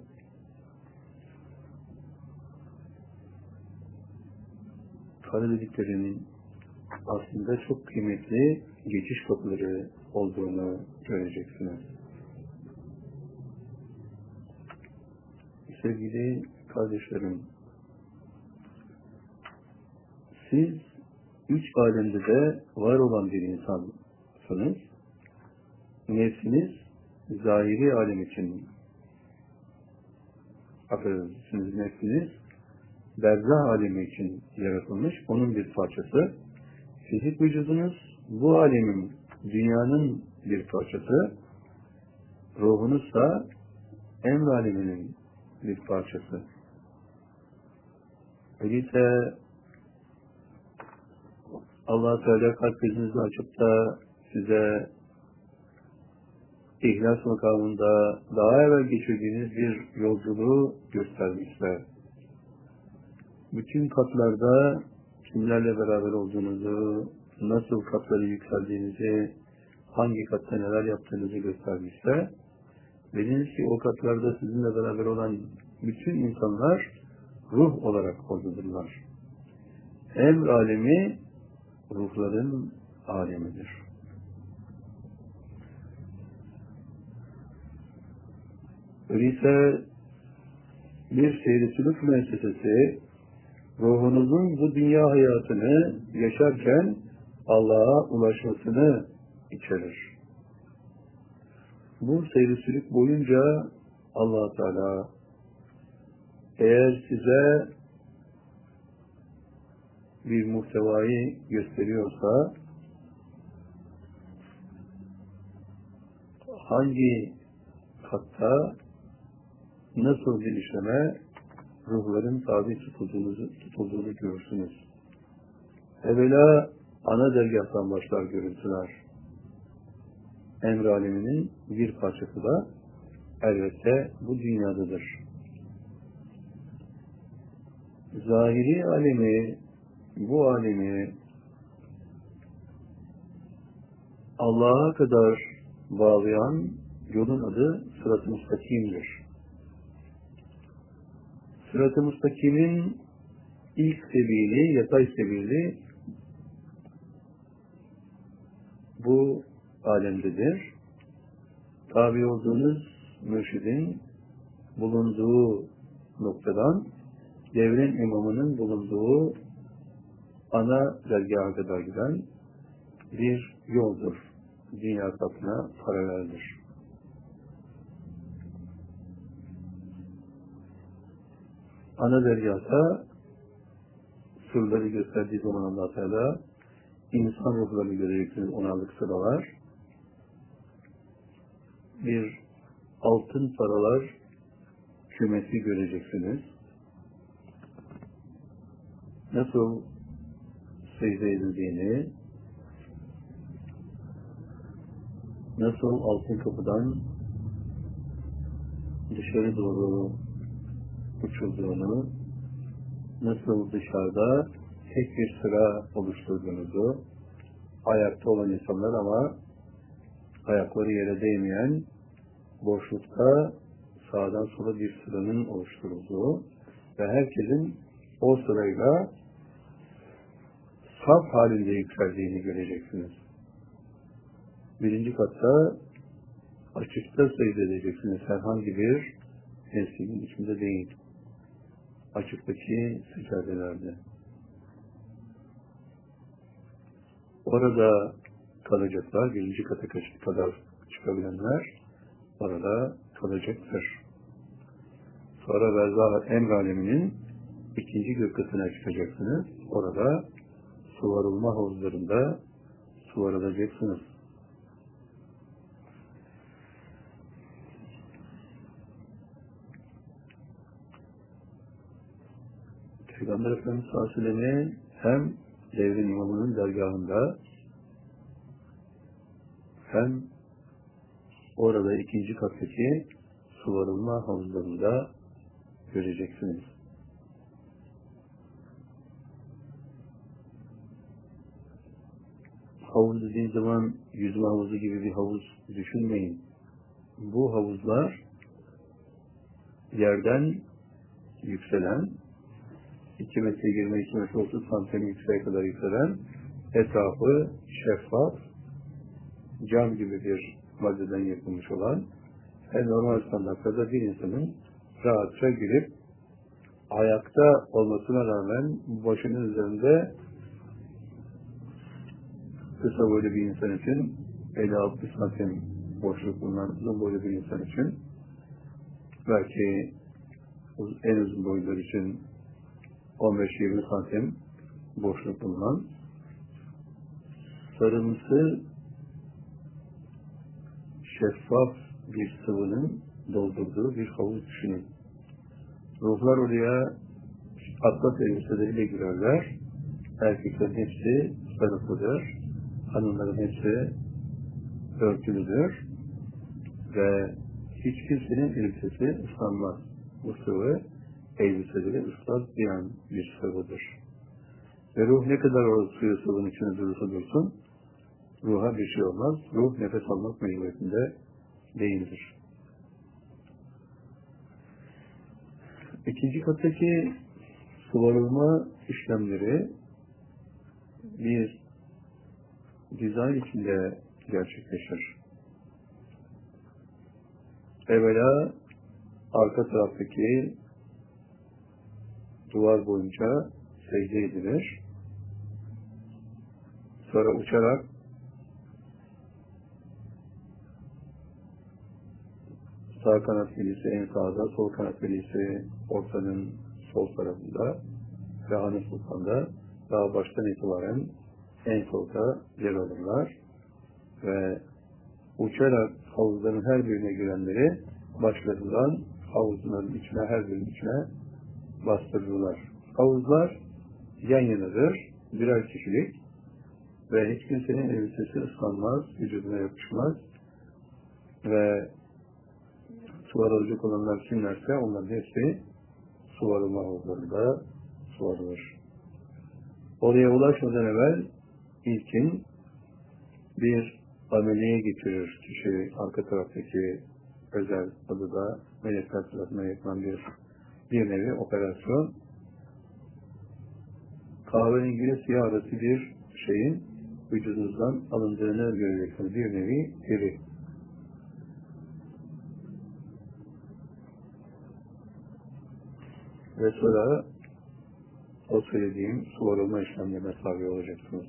kare dediklerinin aslında çok kıymetli geçiş kapıları olduğunu göreceksiniz. Sevgili kardeşlerim, siz üç alemde de var olan bir insansınız. Nefsiniz zahiri alem için affedersiniz nefsiniz berzah alemi için yaratılmış, onun bir parçası. Fizik vücudunuz bu alemin, dünyanın bir parçası. Ruhunuz da emr aleminin bir parçası. Öyleyse allah Teala kalp gözünüzü açıp da size ihlas makamında daha evvel geçirdiğiniz bir yolculuğu göstermişler. Bütün katlarda kimlerle beraber olduğunuzu, nasıl katları yükseldiğinizi, hangi katta neler yaptığınızı göstermişler. Dediniz ki o katlarda sizinle beraber olan bütün insanlar ruh olarak oradadırlar. Emr alemi ruhların alemidir. Öyleyse bir seyri müessesesi ruhunuzun bu dünya hayatını yaşarken Allah'a ulaşmasını içerir. Bu seyri boyunca allah Teala eğer size bir muhtevayı gösteriyorsa hangi katta nasıl bir işleme ruhların tabi tutulduğunu, görürsünüz. Evvela ana dergahtan başlar görüntüler. Emr aleminin bir parçası da elbette bu dünyadadır. Zahiri alemi, bu alemi Allah'a kadar bağlayan yolun adı sırat-ı müstakimdir. Sırat-ı Müstakim'in ilk sebili, yatay sebili bu alemdedir. Tabi olduğunuz mürşidin bulunduğu noktadan devrin imamının bulunduğu ana dergaha kadar giden bir yoldur. Dünya kapına paraleldir. Ana deryata sırları gösterdiği zaman allah Teala insan ruhlarını göreceksiniz onarlık sıralar. Bir altın paralar kümesi göreceksiniz. Nasıl secde edildiğini, nasıl altın kapıdan dışarı doğru uçulduğunu, nasıl dışarıda tek bir sıra oluşturduğunuzu, ayakta olan insanlar ama ayakları yere değmeyen boşlukta sağdan sola bir sıranın oluşturulduğu ve herkesin o sırayla saf halinde yükseldiğini göreceksiniz. Birinci katta açıkta seyredeceksiniz. Herhangi bir ensemin içinde değil açıktaki seccadelerde. Orada kalacaklar, birinci kata kadar çıkabilenler orada kalacaktır. Sonra Berzah Emr aleminin ikinci gök katına çıkacaksınız. Orada suvarılma havuzlarında suvarılacaksınız. Peygamber Efendimiz sallallahu hem devrin imamının dergahında hem orada ikinci kattaki suvarılma havuzlarında göreceksiniz. Havuz dediğin zaman yüzme havuzu gibi bir havuz düşünmeyin. Bu havuzlar yerden yükselen 2 metre 20 2 metre 30 santim yükseğe kadar yükselen etrafı şeffaf cam gibi bir maddeden yapılmış olan en normal standartlarda bir insanın rahatça girip ayakta olmasına rağmen başının üzerinde kısa boylu bir insan için 50-60 santim boşluk bulunan uzun boylu bir insan için belki en uzun boylular için 15-20 santim boşluk bulunan sarımsı şeffaf bir sıvının doldurduğu bir havuz düşünün. Ruhlar oraya atlas elbiseleriyle girerler. Erkeklerin hepsi sarıklıdır. Hanımların hepsi örtülüdür. Ve hiç kimsenin elbisesi ıslanmaz. Bu sıvı elbiseleri ıslatmayan bir sıvıdır. Ve ruh ne kadar o suyu sıvının içine durursa dursun, ruha bir şey olmaz. Ruh nefes almak mecburiyetinde değildir. İkinci kattaki suvarılma işlemleri bir dizayn içinde gerçekleşir. Evvela arka taraftaki duvar boyunca secde edilir. Sonra uçarak sağ kanat velisi en sağda, sol kanat velisi ortanın sol tarafında ve Hanım Sultan'da daha baştan itibaren en solda yer alırlar ve uçarak havuzların her birine girenleri başlarından havuzların içine, her birinin içine bastırırlar. Havuzlar yan yanadır, birer kişilik ve hiç kimsenin elbisesi ıslanmaz, vücuduna yapışmaz ve suvar olacak olanlar kimlerse onların hepsi suvarılma havuzlarında suvarılır. Oraya ulaşmadan evvel ilkin bir ameliyeye getirir kişi arka taraftaki özel adıda melekler tarafından yapılan bir bir nevi operasyon kahverengiyle siyah arası bir şeyin vücudunuzdan alındığını göreceksiniz. Bir nevi deri. Ve sonra o söylediğim suvarılma işlemlerine tabi olacaksınız.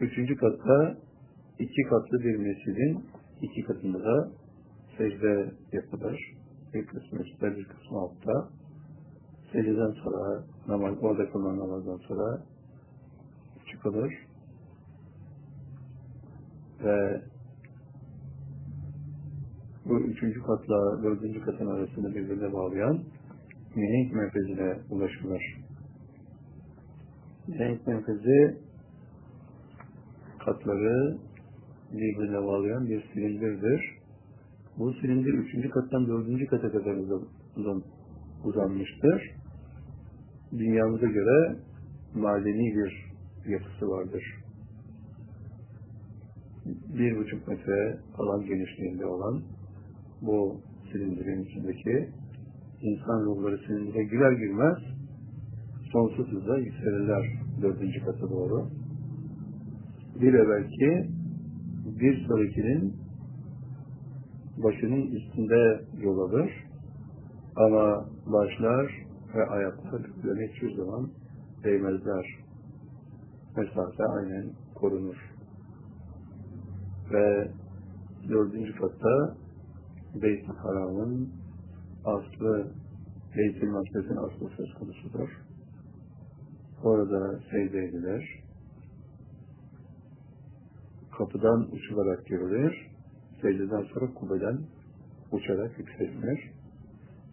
Üçüncü katta iki katlı bir mescidin iki katında da secde yapılır. Bir kısmı üstte, bir kısmı altta. Secdeden sonra, namaz, orada kılınan namazdan sonra çıkılır. Ve bu üçüncü katla dördüncü katın arasını birbirine bağlayan mihenk merkezine ulaşılır. Mihenk merkezi katları birbirine bağlayan bir silindirdir. Bu silindir üçüncü kattan dördüncü kata kadar uzan, uzanmıştır. Dünyamıza göre madeni bir yapısı vardır. Bir buçuk metre alan genişliğinde olan bu silindirin içindeki insan ruhları silindire girer girmez sonsuz hızla yükselirler dördüncü kata doğru. Bir evvelki bir sonrakinin başının üstünde yol alır ama başlar ve ayaklar birbirine hiçbir zaman değmezler. Mesafe aynen korunur. Ve dördüncü katta Beyt-i Haram'ın aslı Beyt-i Makdes'in aslı söz konusudur. Orada secde edilir. Kapıdan uçularak girilir secdeden sonra kubeden uçarak yükselir.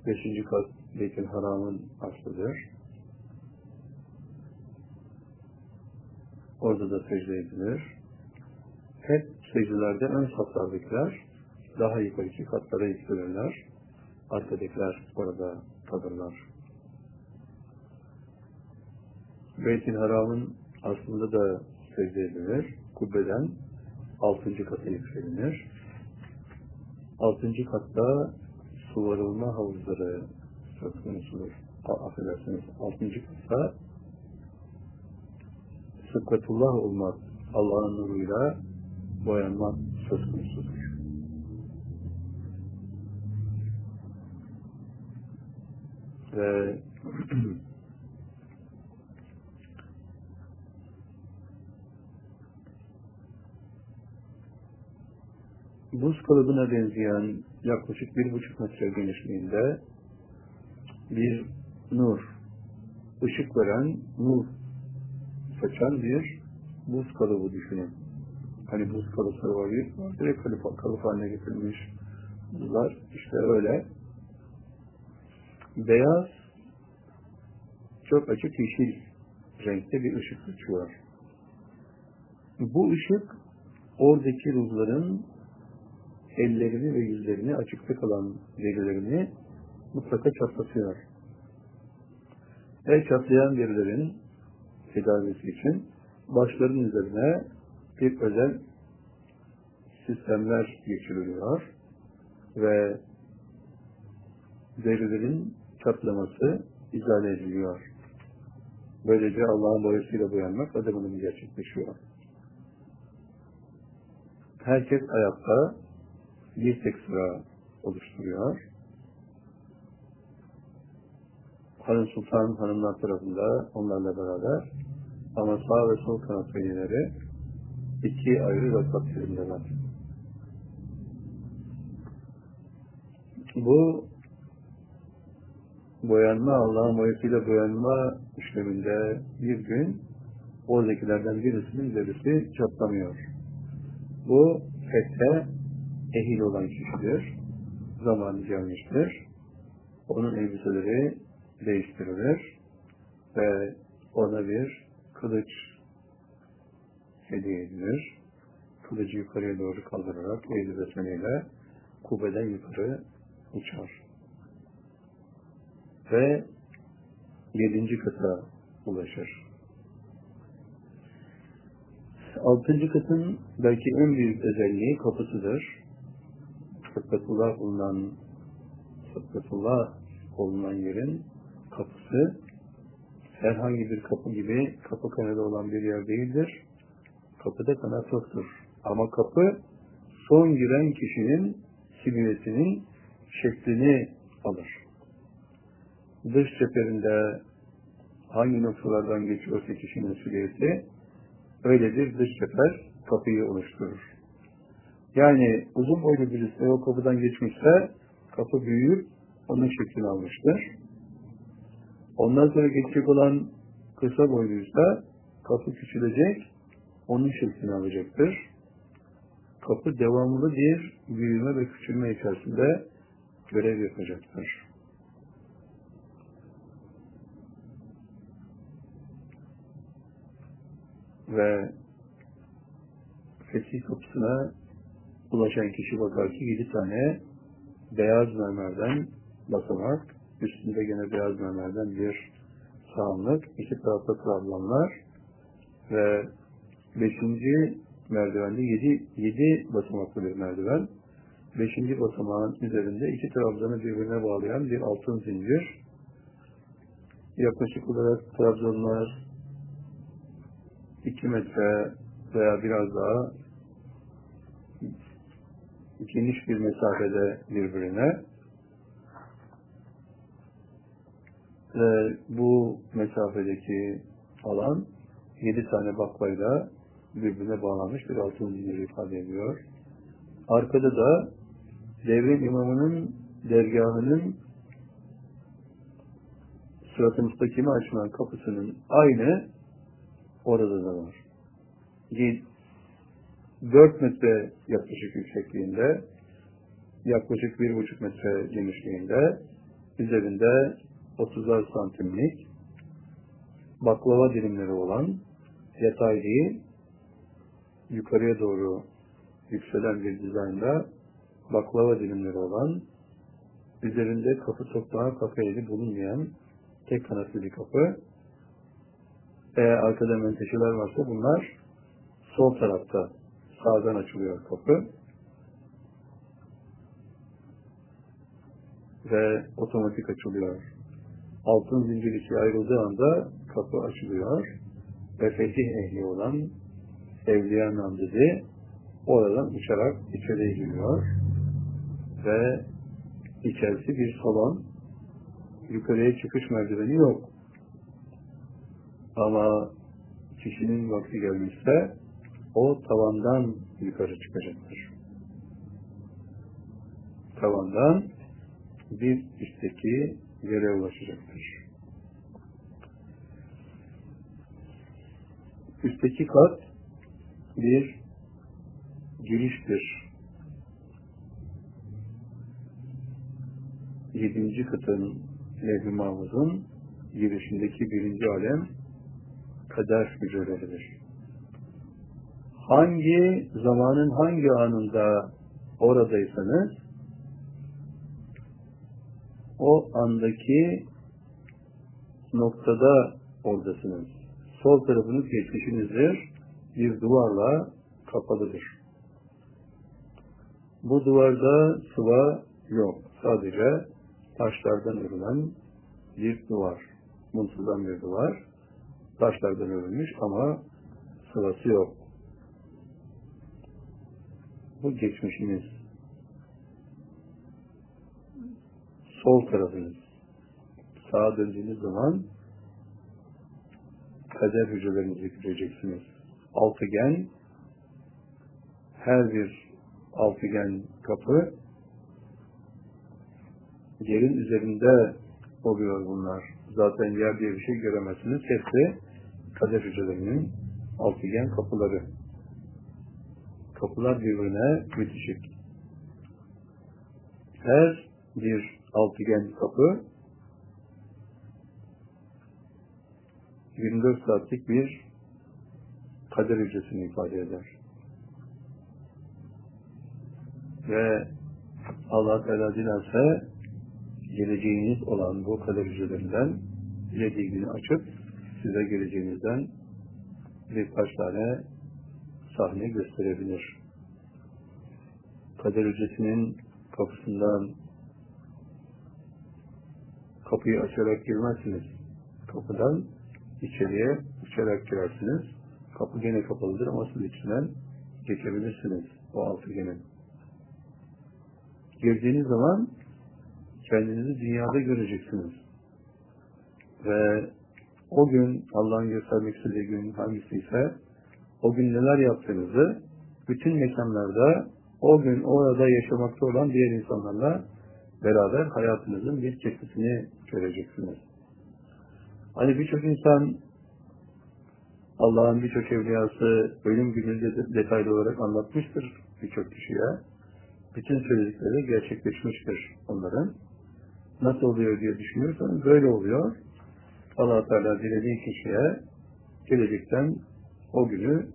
Beşinci kat Beytül Haram'ın aslıdır. Orada da secde edilir. Hep secdelerde ön satlardakiler daha yukarıki katlara yükselirler. Arkadakiler orada kalırlar. Beytül Haram'ın aslında da secde edilir. Kubbeden altıncı kata yükselinir Altıncı katta suvarılma havuzları söz konusudur. Affedersiniz, altıncı katta sıkkatullah olmak, Allah'ın nuruyla boyanmak söz konusudur. Ve buz kalıbına benzeyen yaklaşık bir buçuk metre genişliğinde bir nur, ışık veren, nur saçan bir buz kalıbı düşünün. Hani buz kalıpları var bir, direkt kalıp, kalıp haline getirilmiş buzlar. İşte öyle. Beyaz, çok açık yeşil renkte bir ışık saçıyor. Bu ışık oradaki ruhların ellerini ve yüzlerini açıkta kalan derilerini mutlaka çatlatıyor. Ve çatlayan derilerin tedavisi için başların üzerine bir özel sistemler geçiriliyor ve derilerin çatlaması izale ediliyor. Böylece Allah'ın boyasıyla boyanmak adımının gerçekleşiyor. Herkes ayakta bir tek sıra oluşturuyor. Hanım Sultan hanımlar tarafında onlarla beraber ama sağ ve sol kanat velileri iki ayrı rakat yerindeler. Bu boyanma, Allah'ın boyasıyla boyanma işleminde bir gün oradakilerden birisinin derisi çatlamıyor. Bu fethe ehil olan kişidir. Zamanı gelmiştir. Onun elbiseleri değiştirilir ve ona bir kılıç hediye edilir. Kılıcı yukarıya doğru kaldırarak eğri besmeleyle kubeden yukarı uçar. Ve yedinci kata ulaşır. Altıncı katın belki en büyük özelliği kapısıdır. Sıkkatullah bulunan Sıkkatullah bulunan yerin kapısı herhangi bir kapı gibi kapı kanadı olan bir yer değildir. Kapıda kanat yoktur. Ama kapı son giren kişinin silüetinin şeklini alır. Dış cepherinde hangi noktalardan geçiyorsa kişinin silüeti öyledir dış cepher kapıyı oluşturur. Yani uzun boylu birisi o kapıdan geçmişse kapı büyüyüp onun şeklini almıştır. Ondan sonra geçecek olan kısa boyluysa kapı küçülecek, onun şeklini alacaktır. Kapı devamlı bir büyüme ve küçülme içerisinde görev yapacaktır. Ve fetih kapısına ulaşan kişi bakar ki yedi tane beyaz mermerden basamak, üstünde gene beyaz mermerden bir sağımlık, iki tarafta trablanlar ve beşinci merdivende yedi, yedi basamaklı bir merdiven. Beşinci basamağın üzerinde iki trabzanı birbirine bağlayan bir altın zincir. Yaklaşık olarak trabzanlar iki metre veya biraz daha geniş bir mesafede birbirine ve bu mesafedeki alan yedi tane baklayla birbirine bağlanmış bir altın zincir ifade ediyor. Arkada da devrin imamının dergahının sırat-ı müstakimi açılan kapısının aynı orada da var. 4 metre yaklaşık yüksekliğinde, yaklaşık 1,5 metre genişliğinde, üzerinde 30'ar santimlik baklava dilimleri olan değil, yukarıya doğru yükselen bir dizaynda baklava dilimleri olan, üzerinde kapı toprağı kafa eli bulunmayan tek kanatlı bir kapı. Eğer arkada menteşeler varsa bunlar sol tarafta sağdan açılıyor kapı. Ve otomatik açılıyor. Altın zincir içi ayrıldığı anda kapı açılıyor. Ve fetih ehli olan Evliya Namzedi oradan uçarak içeriye giriyor. Ve içerisi bir salon. Yukarıya çıkış merdiveni yok. Ama kişinin vakti gelmişse o tavandan yukarı çıkacaktır. Tavandan bir üstteki yere ulaşacaktır. Üstteki kat bir giriştir. Yedinci katın Levh-i girişindeki birinci alem kader hücreleridir. Hangi zamanın hangi anında oradaysanız o andaki noktada oradasınız. Sol tarafınız geçmişinizdir. Bir duvarla kapalıdır. Bu duvarda sıva yok. Sadece taşlardan örülen bir duvar. Mumsuzdan bir duvar. Taşlardan örülmüş ama sıvası yok. Bu geçmişiniz. Sol tarafınız. Sağa döndüğünüz zaman kader hücrelerinizi göreceksiniz. Altıgen her bir altıgen kapı yerin üzerinde oluyor bunlar. Zaten yer diye bir şey göremezsiniz. Hepsi kader hücrelerinin altıgen kapıları. Kapılar birbirine bitişik. Her bir altıgen kapı 24 saatlik bir kader hücresini ifade eder. Ve Allah Teala dilerse geleceğiniz olan bu kader hücrelerinden dilediğini açıp size geleceğinizden birkaç tane sahne gösterebilir. Kader hücresinin kapısından kapıyı açarak girmezsiniz. Kapıdan içeriye uçarak girersiniz. Kapı gene kapalıdır ama siz içinden geçebilirsiniz o altıgenin. Girdiğiniz zaman kendinizi dünyada göreceksiniz. Ve o gün Allah'ın göstermek istediği gün hangisi ise o gün neler yaptığınızı bütün mekanlarda o gün orada yaşamakta olan diğer insanlarla beraber hayatınızın bir kesitini göreceksiniz. Hani birçok insan Allah'ın birçok evliyası ölüm gününü detaylı olarak anlatmıştır birçok kişiye. Bütün söyledikleri gerçekleşmiştir onların. Nasıl oluyor diye düşünüyorsanız böyle oluyor. allah Teala dilediği kişiye gelecekten o günü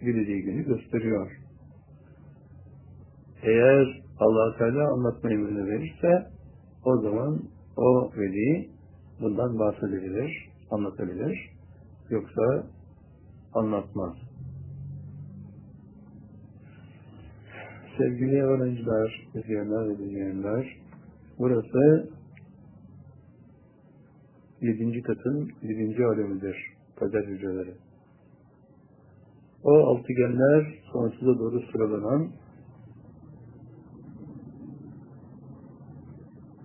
dilediği günü gösteriyor. Eğer allah Teala anlatma emrini verirse o zaman o veli bundan bahsedebilir, anlatabilir. Yoksa anlatmaz. Sevgili öğrenciler, izleyenler ve dinleyenler, burası yedinci katın birinci alemidir, kader hücreleri. O altıgenler sonsuza doğru sıralanan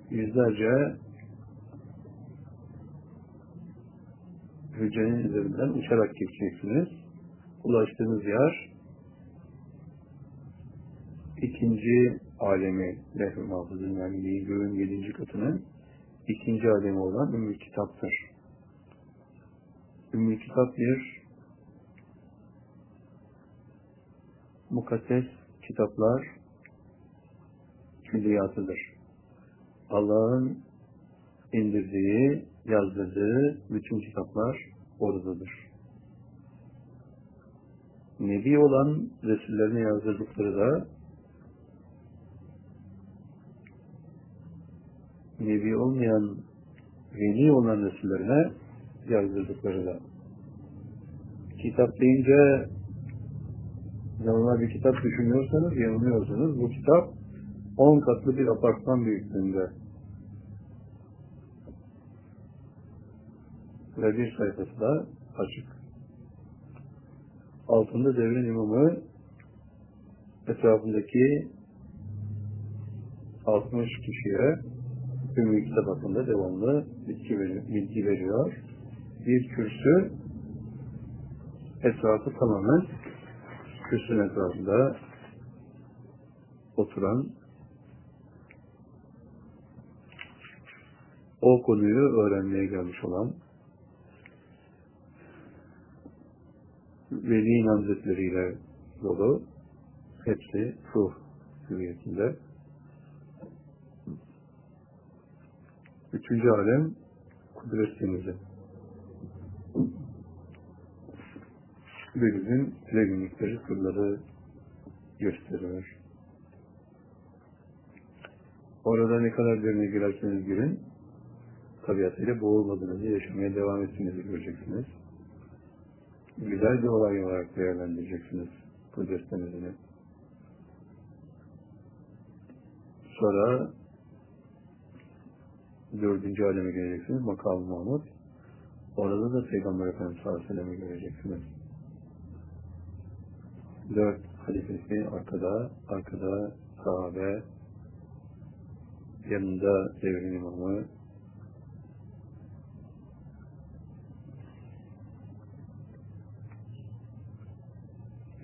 yüzlerce hücrenin üzerinden uçarak geçeceksiniz. Ulaştığınız yer ikinci alemi lehv-i mahfuzun yani göğün yedinci katının ikinci alemi olan Ümmü Kitap'tır. Ümmü Kitap bir mukaddes kitaplar külliyatıdır. Allah'ın indirdiği, yazdırdığı bütün kitaplar oradadır. Nebi olan Resullerine yazdırdıkları da Nebi olmayan Veli olan Resullerine yazdırdıkları da. Kitap deyince normal bir kitap düşünüyorsanız yanılıyorsunuz. Bu kitap 10 katlı bir apartman büyüklüğünde. Ve bir sayfası da açık. Altında devrin imamı etrafındaki 60 kişiye Ümmü kitap hakkında devamlı bilgi veriyor, bilgi veriyor. Bir kürsü etrafı tamamen kürsünün etrafında oturan o konuyu öğrenmeye gelmiş olan veli namzetleriyle dolu hepsi ruh hüviyetinde Üçüncü alem kudret denizi. Denizin zenginlikleri, sırları gösteriyor. Orada ne kadar derine girerseniz girin, tabiatıyla boğulmadığınızı yaşamaya devam ettiğinizi göreceksiniz. Güzel bir olay olarak değerlendireceksiniz kudret denizini. Sonra dördüncü aleme geleceksiniz. Makam Mahmud. Orada da Peygamber Efendimiz sallallahu aleyhi ve göreceksiniz. Dört halifesi arkada, arkada sahabe, yanında devrin imamı,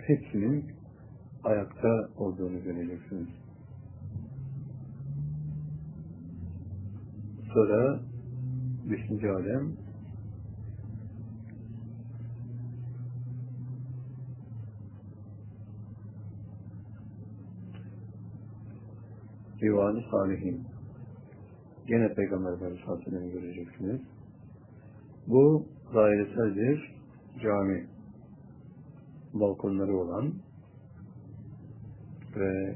hepsinin ayakta olduğunu göreceksiniz. Sonra beşinci alem Divan-ı Salihin Gene Peygamber Efendimiz göreceksiniz. Bu dairesel bir cami balkonları olan ve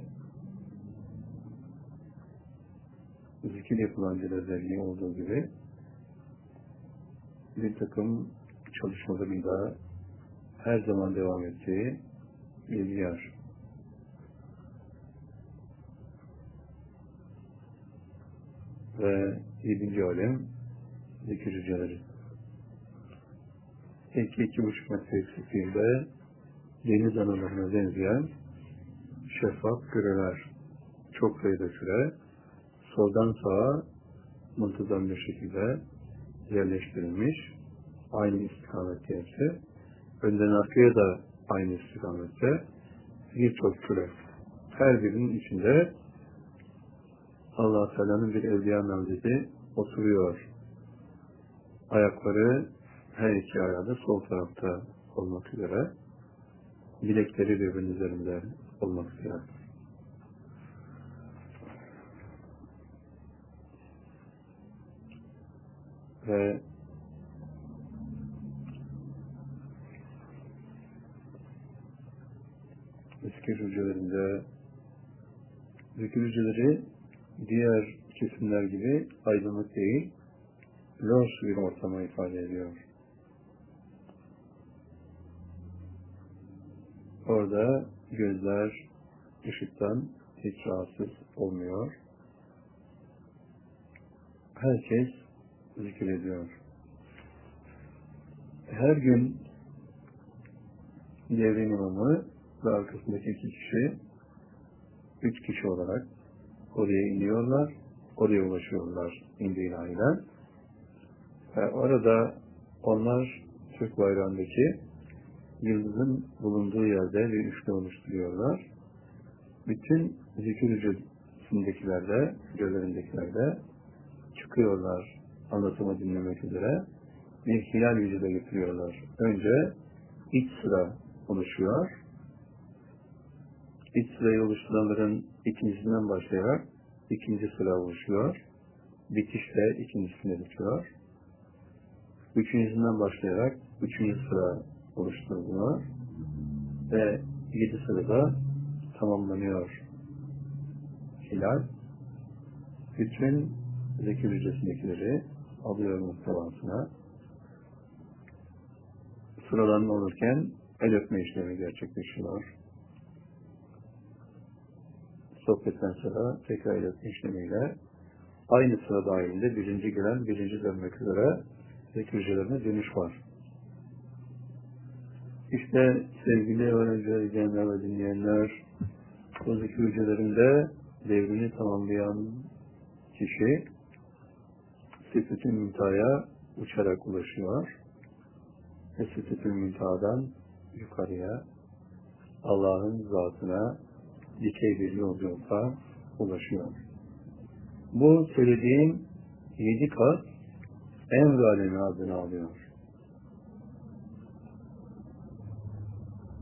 zikir yapılan bir özelliği olduğu gibi bir takım çalışmalarında her zaman devam ettiği bir yer. Ve yedinci alem zikir hücreleri. İki, iki buçuk metre yüksekliğinde deniz analarına benzeyen şeffaf küreler, çok sayıda küre, soldan sağa muntazam bir şekilde yerleştirilmiş. Aynı istikamette hepsi. Önden arkaya da aynı istikamette birçok küre. Her birinin içinde allah Teala'nın bir evliya namzeti oturuyor. Ayakları her iki ayağı sol tarafta olmak üzere. Bilekleri birbirinin üzerinde olmak üzere. ve zikir hücrelerinde zikir hücreleri diğer kesimler gibi aydınlık değil, loş bir ortama ifade ediyor. Orada gözler ışıktan hiç rahatsız olmuyor. Herkes zikrediyor. Her gün devrin imamı ve arkasındaki iki kişi üç kişi olarak oraya iniyorlar, oraya ulaşıyorlar indi ilahiden. Ve orada onlar Türk bayrağındaki yıldızın bulunduğu yerde bir üçlü oluşturuyorlar. Bütün zikir ücretindekiler de, gözlerindekiler de çıkıyorlar anlatımı dinlemek üzere bir hilal vücuda getiriyorlar. Önce iç sıra oluşuyor. İç sırayı oluşturanların ikincisinden başlayarak ikinci sıra oluşuyor. Bitişte ikincisine bitiyor. Üçüncüsünden başlayarak üçüncü sıra oluşturuluyor. ve yedi sırada tamamlanıyor hilal. Bütün zeki hücresindekileri alıyor muhtevasına. Sıralanma olurken el öpme işlemi gerçekleşiyor. Sohbetten sonra tekrar el öpme işlemiyle aynı sıra dahilinde birinci gelen birinci dönmek üzere hücrelerine dönüş var. İşte sevgili öğrenciler, izleyenler ve dinleyenler, bu zeki hücrelerinde devrini tamamlayan kişi Sıfıt-ı Müntaha'ya uçarak ulaşıyor ve Sıfıt-ı Müntaha'dan yukarıya Allah'ın zatına dikey bir yolculukla ulaşıyor. Bu söylediğim yedi kat emr alemi adını alıyor.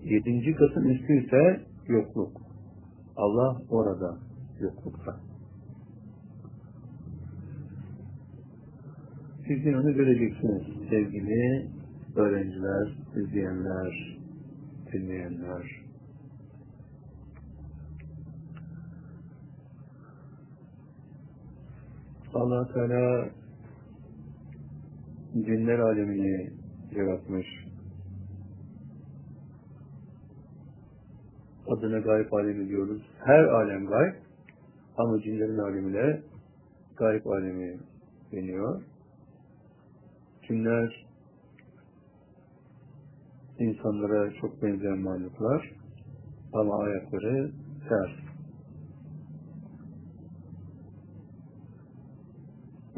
Yedinci katın üstü ise yokluk. Allah orada yoklukta. Siz de onu göreceksiniz sevgili öğrenciler, izleyenler, dinleyenler. Allah Teala cinler alemini yaratmış. Adına gayb alemi diyoruz. Her alem gayb ama cinlerin alemine gayb alemi deniyor. Cinler insanlara çok benzeyen mahluklar ama ayakları ters.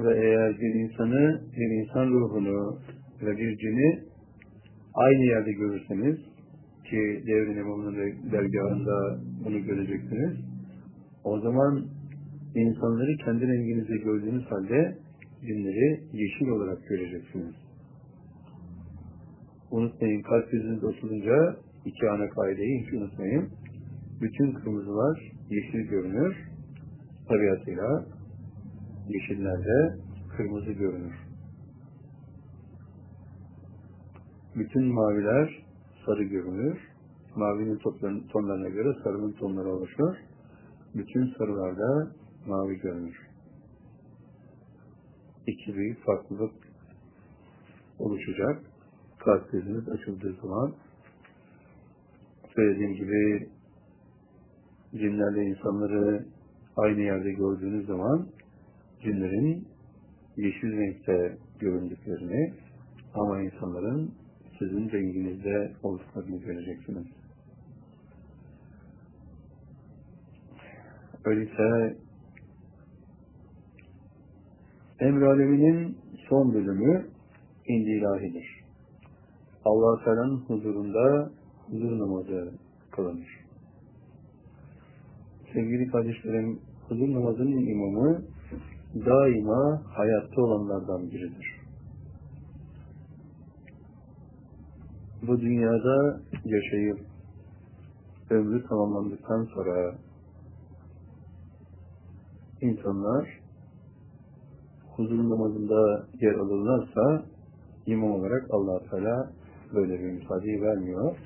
Ve eğer bir insanı, bir insan ruhunu ve bir cini aynı yerde görürseniz ki devrin imamının dergahında bunu göreceksiniz. O zaman insanları kendi renginizde gördüğünüz halde cinleri yeşil olarak göreceksiniz. Unutmayın kalp yüzünüz oturunca iki ana kaideyi hiç unutmayın. Bütün kırmızılar yeşil görünür. Tabiatıyla yeşillerde kırmızı görünür. Bütün maviler sarı görünür. Mavinin tonlarına göre sarının tonları oluşur. Bütün sarılarda mavi görünür iki büyük farklılık oluşacak. Kalp gözünüz açıldığı zaman söylediğim gibi cinlerle insanları aynı yerde gördüğünüz zaman cinlerin yeşil renkte göründüklerini ama insanların sizin renginizde olduklarını göreceksiniz. Öyleyse Emr aleminin son bölümü indi ilahidir. allah Teala'nın huzurunda huzur namazı kılınır. Sevgili kardeşlerim, huzur namazının imamı daima hayatta olanlardan biridir. Bu dünyada yaşayıp ömrü tamamlandıktan sonra insanlar huzur namazında yer alırlarsa imam olarak allah Teala böyle bir müsaadeyi vermiyor.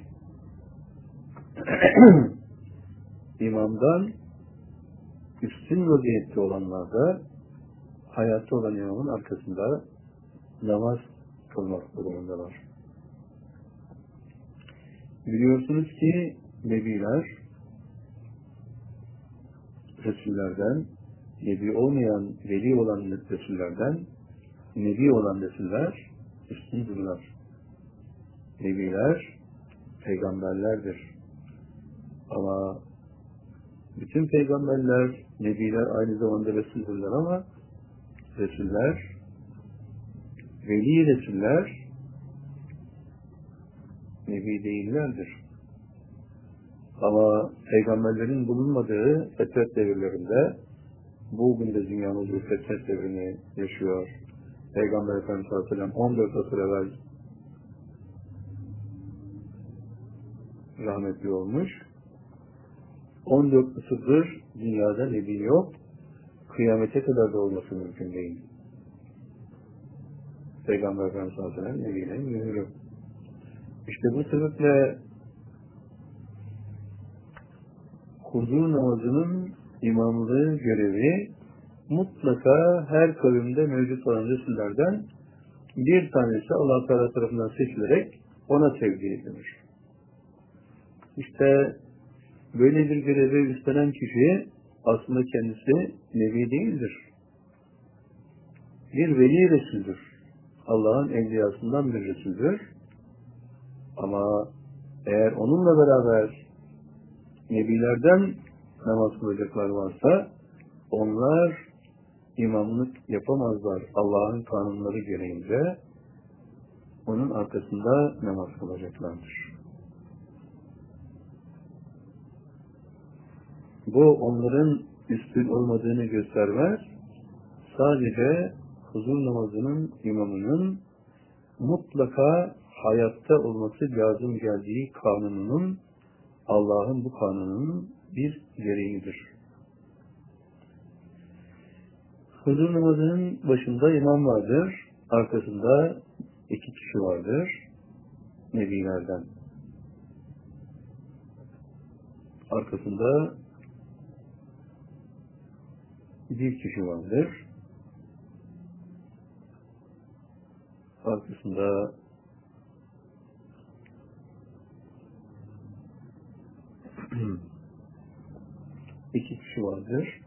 İmamdan üstün vaziyette olanlar da hayatta olan imamın arkasında namaz kılmak durumundalar. Biliyorsunuz ki Nebiler Resullerden nebi olmayan, veli olan nesillerden nebi olan nesiller üstün dururlar. Nebiler peygamberlerdir. Ama bütün peygamberler, nebiler aynı zamanda Resuldürler ama Resuller, veli Resuller nebi değillerdir. Ama peygamberlerin bulunmadığı fetret devirlerinde bugün de dünyamız bir fetret devrini yaşıyor. Peygamber Efendimiz Aleyhisselam 14 asır evvel rahmetli olmuş. 14 asırdır dünyada nebi yok. Kıyamete kadar da olması mümkün değil. Peygamber Efendimiz Aleyhisselam nebiyle mühürü. İşte bu sebeple huzur namazının imamlığı görevi mutlaka her kavimde mevcut olan Resullerden bir tanesi Allah Teala tarafından seçilerek ona tevdi edilir. İşte böyle bir görevi üstlenen kişi aslında kendisi nebi değildir. Bir veli Resul'dür. Allah'ın evliyasından bir Resul'dür. Ama eğer onunla beraber nebilerden namaz kılacaklar varsa onlar imamlık yapamazlar Allah'ın kanunları gereğince onun arkasında namaz kılacaklardır. Bu onların üstün olmadığını göstermez. Sadece huzur namazının imamının mutlaka hayatta olması lazım geldiği kanununun Allah'ın bu kanununun bir gereğidir. Huzur namazının başında imam vardır, arkasında iki kişi vardır, nebilerden. Arkasında bir kişi vardır. Arkasında iki kişi vardır.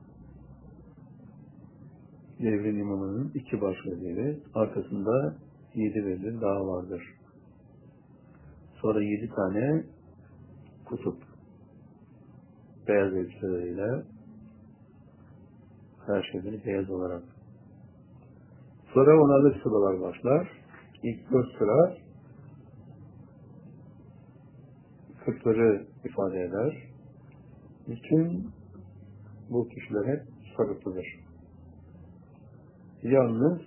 Devrin imamının iki baş veziri. Arkasında yedi vezir daha vardır. Sonra yedi tane kutup. Beyaz elbiseleriyle her şeyleri beyaz olarak. Sonra onarlı sıralar başlar. İlk dört sıra kırkları ifade eder. Bütün bu kişiler hep sarıklıdır. Yalnız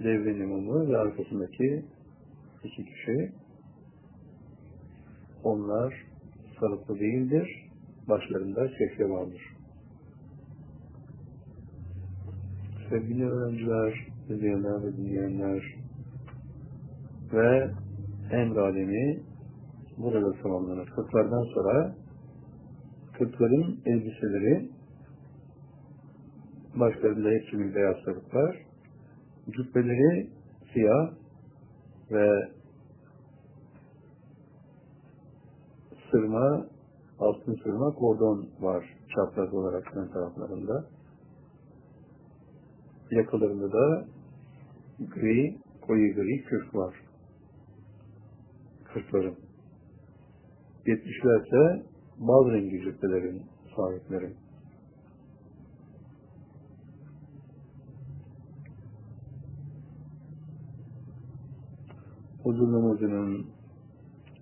devrin imamı ve arkasındaki iki kişi onlar sarıklı değildir. Başlarında şehre vardır. Sevgili öğrenciler, izleyenler ve dinleyenler ve en alemi burada tamamlanır. Kırklardan sonra kırkların elbiseleri başlarında hepsinin beyaz sarıklar cübbeleri siyah ve sırma altın sırma kordon var çapraz olarak ön taraflarında. Yakalarında da gri, koyu gri kürk var. Kırkların. Yetmişler ise bal rengi cübbelerin sahipleri. Huzur namazının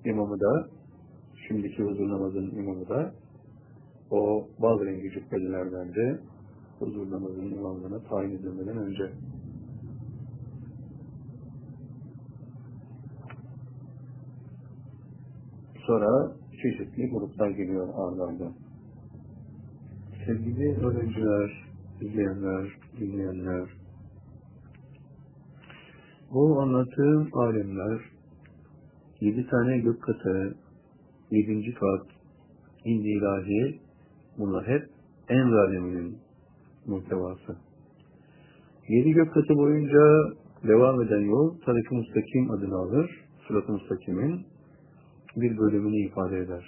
imamı da, şimdiki huzur namazının imamı da o bal rengi cübbelilerden de huzur namazının imamlığına tayin edilmeden önce sonra çeşitli gruplar geliyor ardından. Sevgili öğrenciler, izleyenler, dinleyenler, bu anlattığım alemler, yedi tane gök katı, yedinci kat, indi ilahi, bunlar hep en aleminin muhtevası. Yedi gök katı boyunca devam eden yol Tarik-i Mustakim adını alır. Sırat-ı Mustakim'in bir bölümünü ifade eder.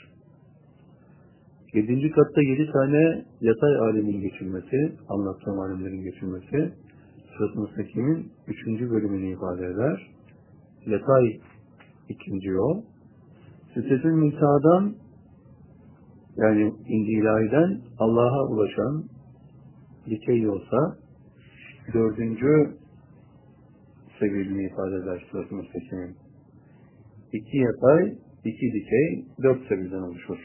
Yedinci katta yedi tane yatay alemin geçilmesi, anlattığım alemlerin geçilmesi, Sırat-ı Mustakim'in üçüncü bölümünü ifade eder. Yatay ikinci yol. Sitesül Müntaha'dan yani indi ilahiden Allah'a ulaşan dikey yolsa dördüncü seviyelini ifade eder Sırat-ı Mustakim'in. İki yatay, iki dikey, dört seviyeden oluşur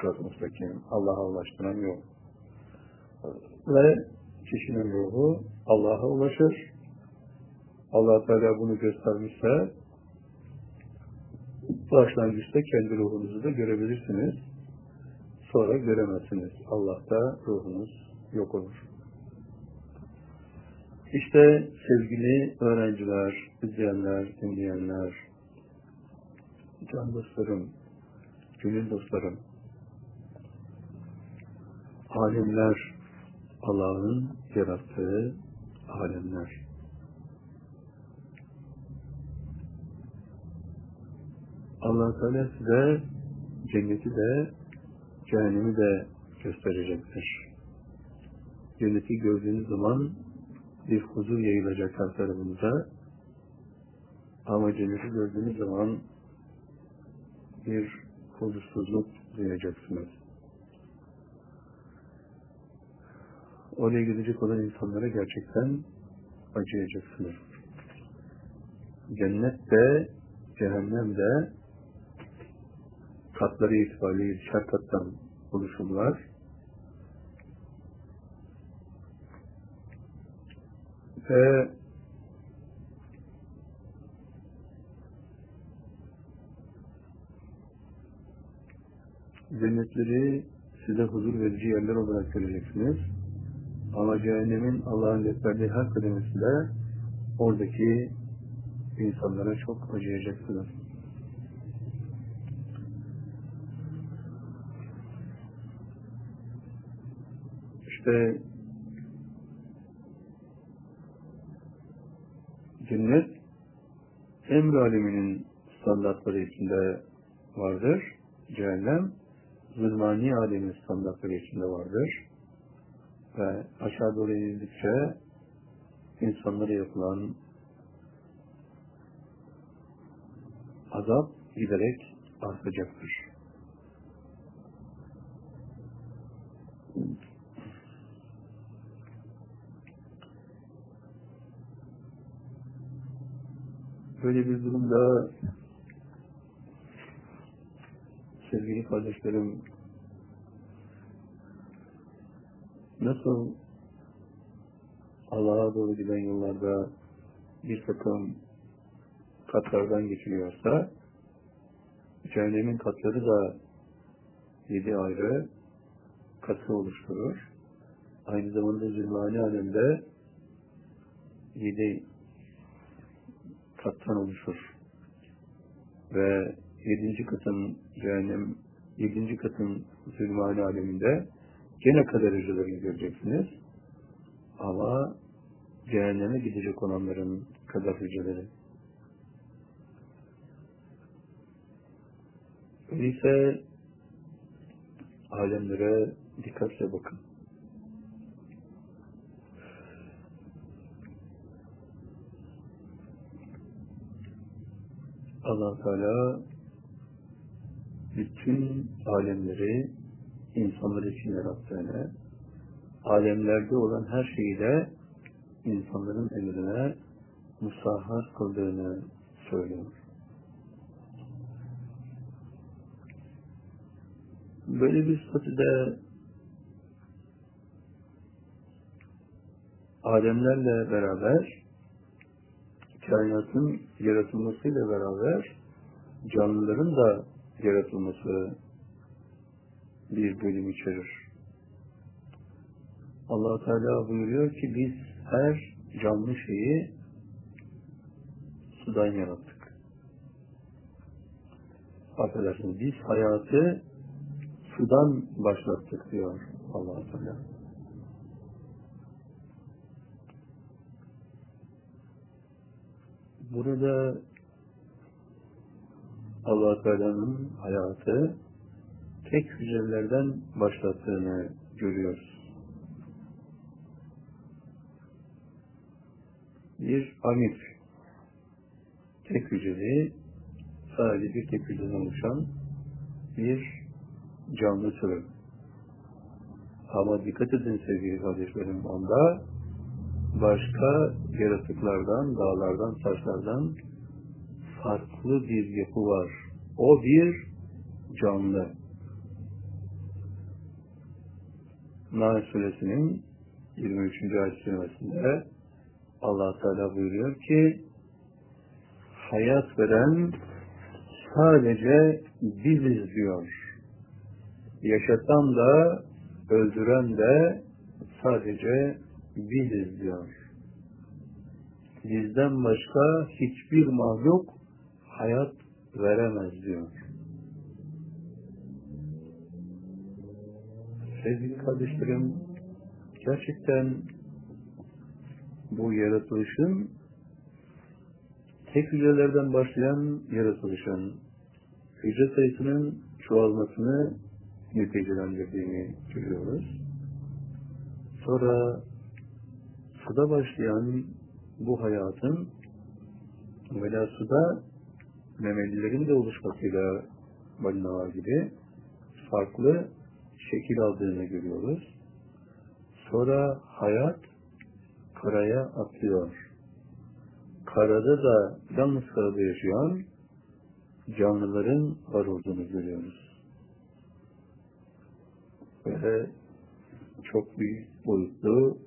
Sırat-ı Mustakim'in. Allah'a ulaştıran yol. Ve kişinin ruhu Allah'a ulaşır. allah Teala bunu göstermişse başlangıçta kendi ruhunuzu da görebilirsiniz. Sonra göremezsiniz. Allah'ta ruhunuz yok olur. İşte sevgili öğrenciler, izleyenler, dinleyenler, can dostlarım, gönül dostlarım, alemler Allah'ın yarattığı alemler. allah Teala size cenneti de cehennemi de gösterecektir. Cenneti gördüğünüz zaman bir huzur yayılacak her tarafınıza ama cenneti gördüğünüz zaman bir huzursuzluk duyacaksınız. Oraya gidecek olan insanlara gerçekten acıyacaksınız. Cennet de, cehennem de katları itibariyle ikişer kattan oluşumlar. Ve cennetleri size huzur verici yerler olarak göreceksiniz. Ama cehennemin Allah'ın gösterdiği her kademesinde oradaki insanlara çok acıyacaksınız. İşte cennet emr aleminin standartları içinde vardır. Cehennem zulmani alemin standartları içinde vardır. Ve aşağı doğru inildikçe insanlara yapılan azap giderek artacaktır. Böyle bir durumda sevgili kardeşlerim nasıl Allah'a doğru giden yollarda bir takım katlardan geçiliyorsa cehennemin katları da yedi ayrı katı oluşturur. Aynı zamanda zülmani alemde yedi kattan oluşur. Ve yedinci katın cehennem, yedinci katın zulmani aleminde gene kadericilerini göreceksiniz. Ama cehenneme gidecek olanların kadericileri. Öyleyse alemlere dikkatle bakın. Allah Teala bütün alemleri insanlar için yarattığını, alemlerde olan her şeyi de insanların emrine musahhar kıldığını söylüyor. Böyle bir statüde alemlerle beraber kainatın yaratılmasıyla beraber canlıların da yaratılması bir bölüm içerir. allah Teala buyuruyor ki biz her canlı şeyi sudan yarattık. Affedersiniz, biz hayatı sudan başlattık diyor allah Teala. Burada allah Teala'nın hayatı tek hücrelerden başlattığını görüyoruz. Bir amir, tek hücreli, sadece bir tek hücreden oluşan bir canlı türü. Ama dikkat edin sevgili kardeşlerim, onda başka yaratıklardan, dağlardan, taşlardan farklı bir yapı var. O bir canlı. Nahl suresinin 23. ayet kerimesinde allah Teala buyuruyor ki hayat veren sadece biziz diyor. Yaşatan da öldüren de sadece biziz diyor. Bizden başka hiçbir mahluk hayat veremez diyor. Sevgili kardeşlerim, gerçekten bu yaratılışın tek hücrelerden başlayan yaratılışın hücre sayısının çoğalmasını neticelendirdiğini görüyoruz. Sonra suda başlayan bu hayatın evvela suda memelilerin de oluşmasıyla balinalar gibi farklı şekil aldığını görüyoruz. Sonra hayat karaya atlıyor. Karada da yalnız karada yaşayan canlıların var olduğunu görüyoruz. Ve çok büyük boyutlu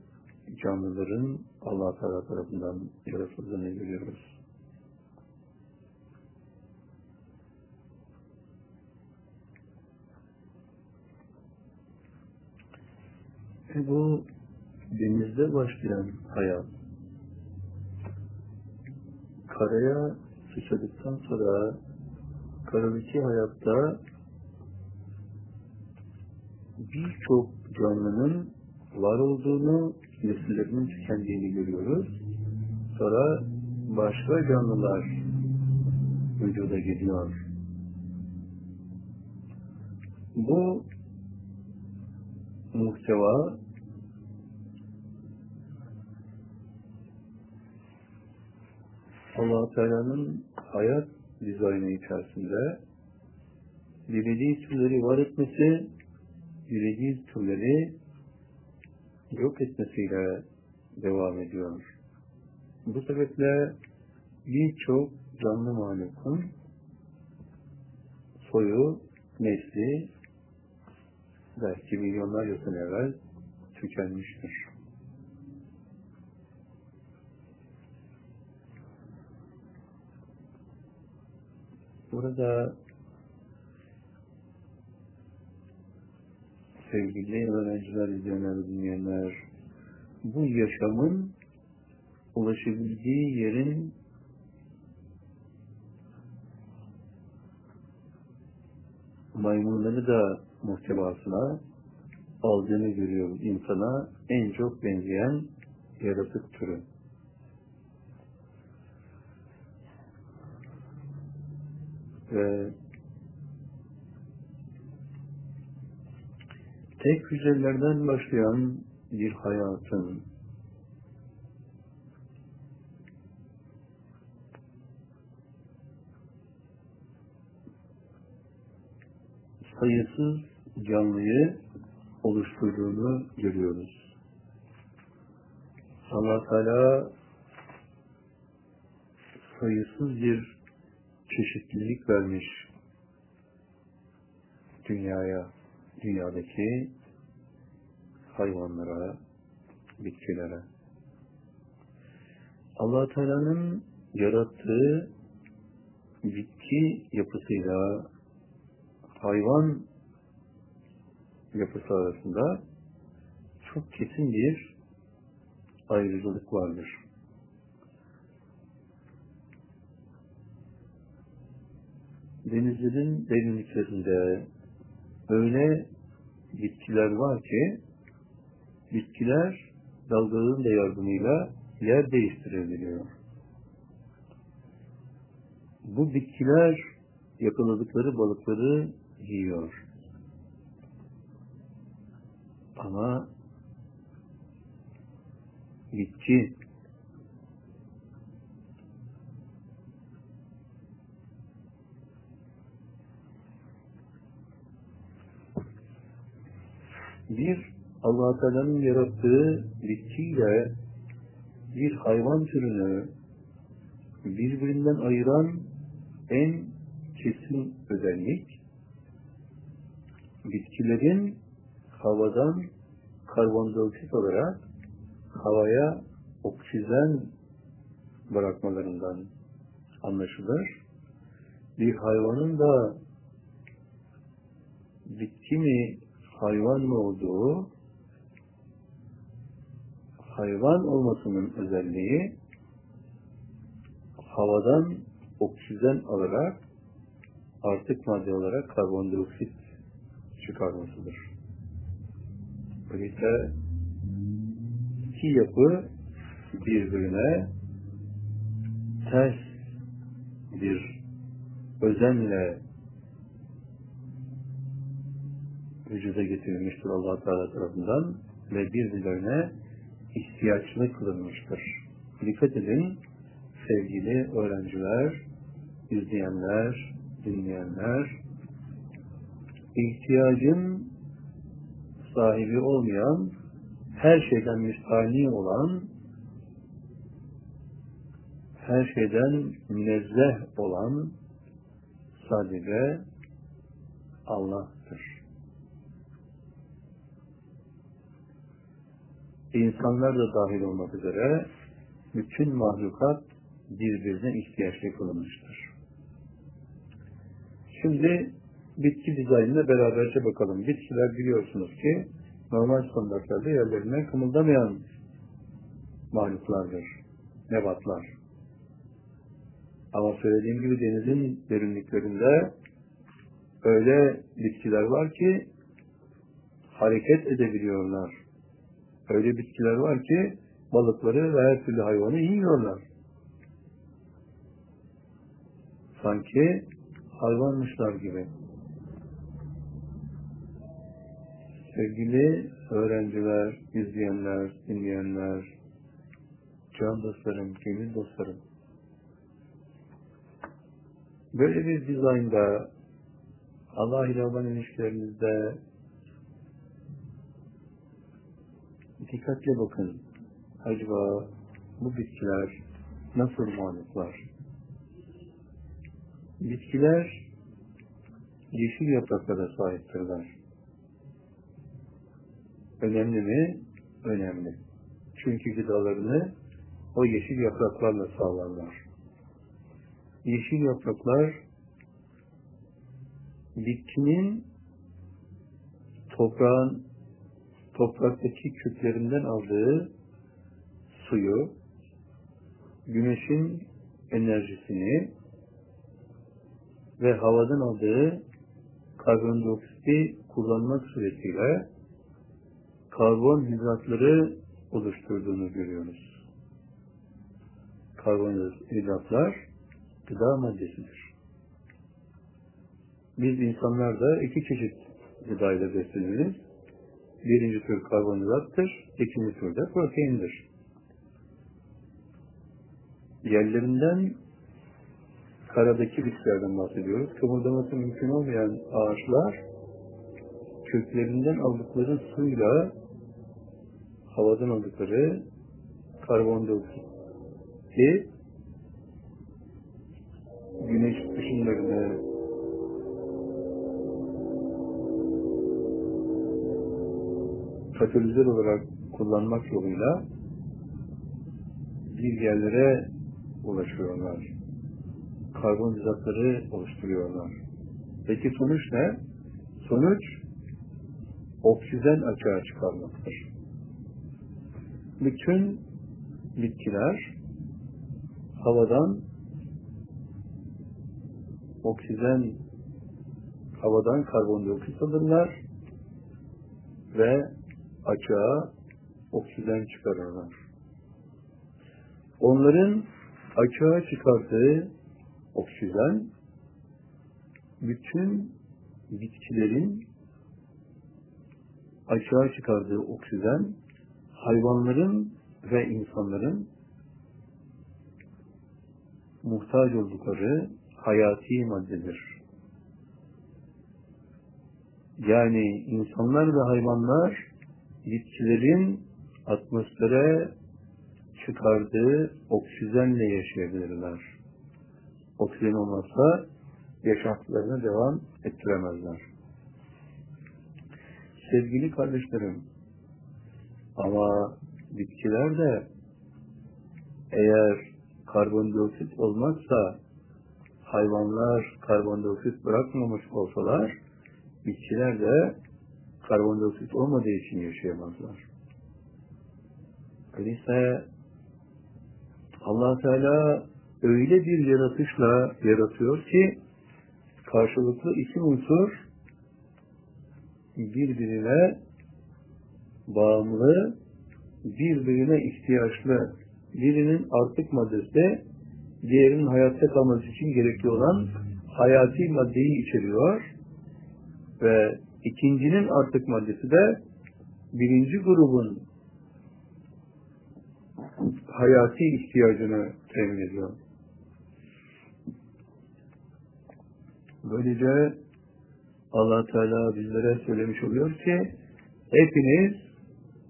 canlıların Allah Teala tarafından yaratıldığını görüyoruz. Ve bu denizde başlayan hayat karaya sıçradıktan sonra karadaki hayatta birçok canlının var olduğunu, nesillerinin tükendiğini görüyoruz. Sonra başka canlılar vücuda geliyor. Bu muhteva allah Teala'nın hayat dizaynı içerisinde dilediği türleri var etmesi, dilediği türleri yok etmesiyle devam ediyor. Bu sebeple birçok canlı mahlukun soyu, nesli belki milyonlarca sene evvel tükenmiştir. Burada sevgili öğrenciler, izleyenler, dinleyenler, bu yaşamın ulaşabildiği yerin maymunları da muhtevasına aldığını görüyoruz. İnsana en çok benzeyen yaratık türü. Ve tek hücrelerden başlayan bir hayatın sayısız canlıyı oluşturduğunu görüyoruz. allah Teala sayısız bir çeşitlilik vermiş dünyaya, dünyadaki hayvanlara, bitkilere. allah Teala'nın yarattığı bitki yapısıyla hayvan yapısı arasında çok kesin bir ayrıcalık vardır. Denizlerin derinliklerinde öyle bitkiler var ki bitkiler dalgaların da yardımıyla yer değiştirebiliyor. Bu bitkiler yakaladıkları balıkları yiyor. Ama bitki bir allah Teala'nın yarattığı bitkiyle bir hayvan türünü birbirinden ayıran en kesin özellik bitkilerin havadan karbondioksit olarak havaya oksijen bırakmalarından anlaşılır. Bir hayvanın da bitki mi hayvan mı olduğu hayvan olmasının özelliği havadan oksijen alarak artık madde olarak karbondioksit çıkarmasıdır. Öyleyse iki yapı birbirine ters bir özenle vücuda getirilmiştir allah Teala tarafından ve birbirlerine ihtiyaçlı kılınmıştır. Dikkat edin sevgili öğrenciler, izleyenler, dinleyenler, ihtiyacın sahibi olmayan, her şeyden müstahni olan, her şeyden münezzeh olan sadece Allah'tır. İnsanlar da dahil olmak üzere bütün mahlukat birbirine ihtiyaçlı kılınmıştır. Şimdi bitki dizaynına beraberce bakalım. Bitkiler biliyorsunuz ki normal standartlarda yerlerinden kımıldamayan mahluklardır. Nebatlar. Ama söylediğim gibi denizin derinliklerinde öyle bitkiler var ki hareket edebiliyorlar. Öyle bitkiler var ki balıkları ve her türlü hayvanı yiyorlar. Sanki hayvanmışlar gibi. Sevgili öğrenciler, izleyenler, dinleyenler, can dostlarım, gönül dostlarım. Böyle bir dizaynda Allah ile olan ilişkilerinizde dikkatle bakın. Acaba bu bitkiler nasıl muhalifler? Bitkiler yeşil yapraklara sahiptirler. Önemli mi? Önemli. Çünkü gıdalarını o yeşil yapraklarla sağlarlar. Yeşil yapraklar bitkinin toprağın topraktaki köklerinden aldığı suyu, güneşin enerjisini ve havadan aldığı karbondioksiti kullanmak suretiyle karbonhidratları oluşturduğunu görüyoruz. Karbonhidratlar gıda maddesidir. Biz insanlar da iki çeşit gıdayla besleniriz. Birinci tür karbonhidrattır, ikinci tür de proteindir. Yerlerinden karadaki bitkilerden bahsediyoruz. Kımıldaması mümkün olmayan ağaçlar köklerinden aldıkları suyla havadan aldıkları karbondioksiti güneş ışınlarını katalizör olarak kullanmak yoluyla bir yerlere ulaşıyorlar. Karbonhidratları oluşturuyorlar. Peki sonuç ne? Sonuç oksijen açığa çıkarmaktır. Bütün bitkiler havadan oksijen havadan karbondioksit alırlar ve açığa oksijen çıkarırlar. Onların açığa çıkardığı oksijen bütün bitkilerin açığa çıkardığı oksijen hayvanların ve insanların muhtaç oldukları hayati maddedir. Yani insanlar ve hayvanlar bitkilerin atmosfere çıkardığı oksijenle yaşayabilirler. Oksijen olmazsa yaşantılarına devam ettiremezler. Sevgili kardeşlerim, ama bitkiler de eğer karbondioksit olmazsa hayvanlar karbondioksit bırakmamış olsalar bitkiler de karbondioksit olmadığı için yaşayamazlar. Öyleyse allah Teala öyle bir yaratışla yaratıyor ki karşılıklı iki unsur birbirine bağımlı, birbirine ihtiyaçlı. Birinin artık maddesi, diğerinin hayatta kalması için gerekli olan hayati maddeyi içeriyor ve ikincinin artık maddesi de birinci grubun hayati ihtiyacını temin ediyor. Böylece allah Teala bizlere söylemiş oluyor ki hepiniz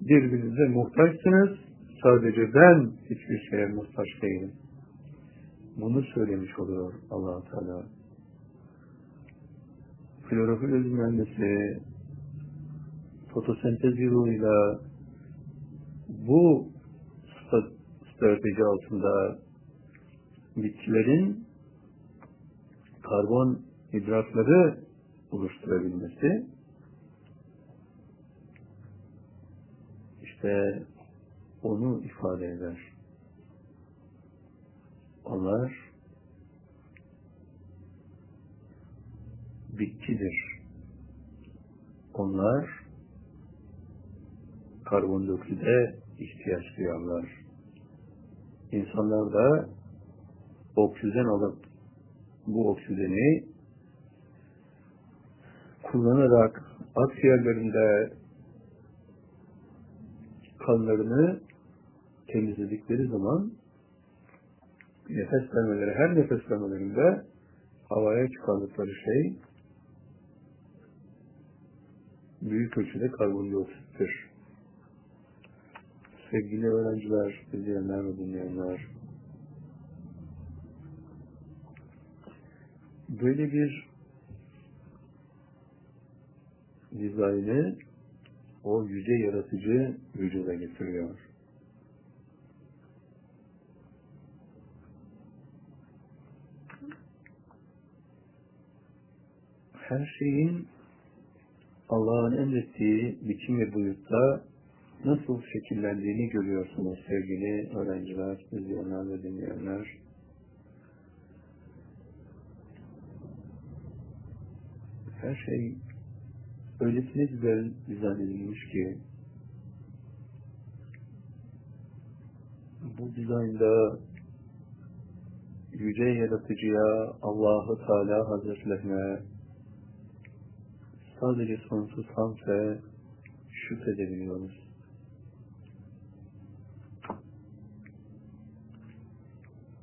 birbirinize muhtaçsınız. Sadece ben hiçbir şeye muhtaç değilim. Bunu söylemiş oluyor allah Teala. Klorofil mühendisi fotosentez yoluyla bu strateji altında bitkilerin karbon hidratları oluşturabilmesi işte onu ifade eder. Onlar bitkidir. Onlar karbondiokside ihtiyaç duyarlar. İnsanlar da oksijen alıp bu oksijeni kullanarak akciğerlerinde kanlarını temizledikleri zaman nefes vermeleri, her nefes vermelerinde havaya çıkardıkları şey büyük ölçüde karbondioksittir. Sevgili öğrenciler, izleyenler ve dinleyenler, böyle bir dizaynı o yüce yaratıcı vücuda getiriyor. Her şeyin Allah'ın emrettiği biçim ve boyutta nasıl şekillendiğini görüyorsunuz sevgili öğrenciler, izleyenler ve dinleyenler. Her şey öylesine güzel dizayn edilmiş ki bu dizaynda yüce yaratıcıya Allahu Teala Hazretlerine sadece sonsuz hamd şükredebiliyoruz.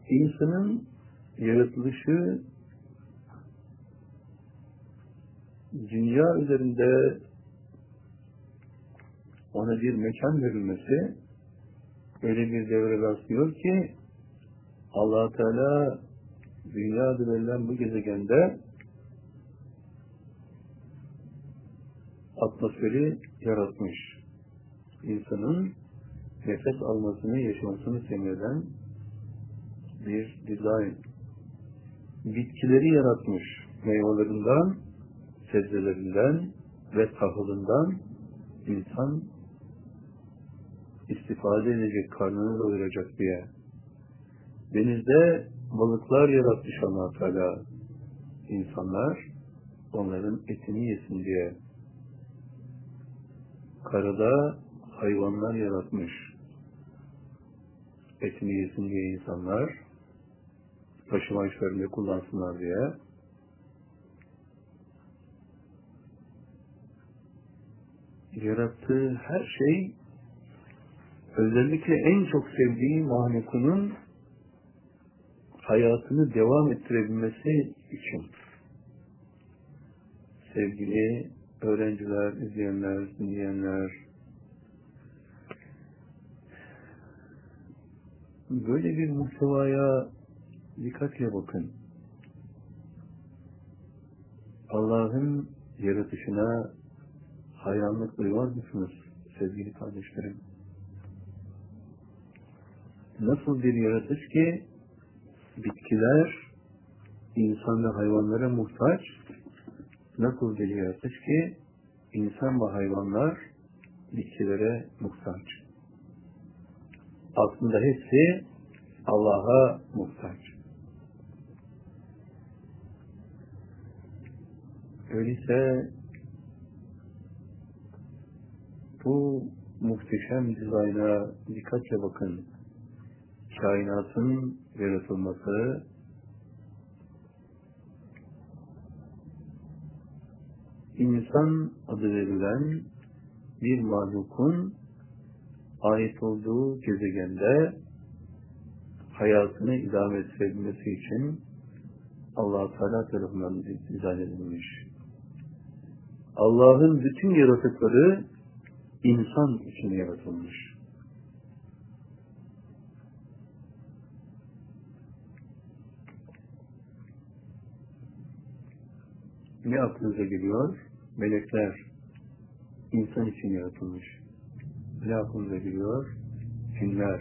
İnsanın yaratılışı dünya üzerinde ona bir mekan verilmesi öyle bir devre rastlıyor ki allah Teala dünya verilen bu gezegende atmosferi yaratmış. İnsanın nefes almasını, yaşamasını semirden bir dizayn. Bitkileri yaratmış. Meyvelerinden, sebzelerinden ve tahılından insan istifade edecek, karnını doyuracak diye. Denizde balıklar yaratmış allah Teala. İnsanlar onların etini yesin diye. Karada hayvanlar yaratmış. Etini yesin diye insanlar taşıma işlerinde kullansınlar diye. Yarattığı her şey özellikle en çok sevdiği mahlukunun hayatını devam ettirebilmesi için sevgili öğrenciler, izleyenler, dinleyenler böyle bir muhtevaya dikkatle bakın. Allah'ın yaratışına hayranlık duyar mısınız sevgili kardeşlerim? Nasıl bir yaratış ki bitkiler insan ve hayvanlara muhtaç, nasıl bir yaratış ki insan ve hayvanlar bitkilere muhtaç. Aslında hepsi Allah'a muhtaç. Öyleyse bu muhteşem dizayna dikkatle bakın. Kainatın yaratılması, insan adı verilen bir mahlukun ait olduğu gezegende hayatını idame ettirebilmesi için allah Teala tarafından dizayn edilmiş. Allah'ın bütün yaratıkları insan için yaratılmış. Ne aklınıza geliyor? Melekler insan için yaratılmış. Aklınıza geliyor? Cinler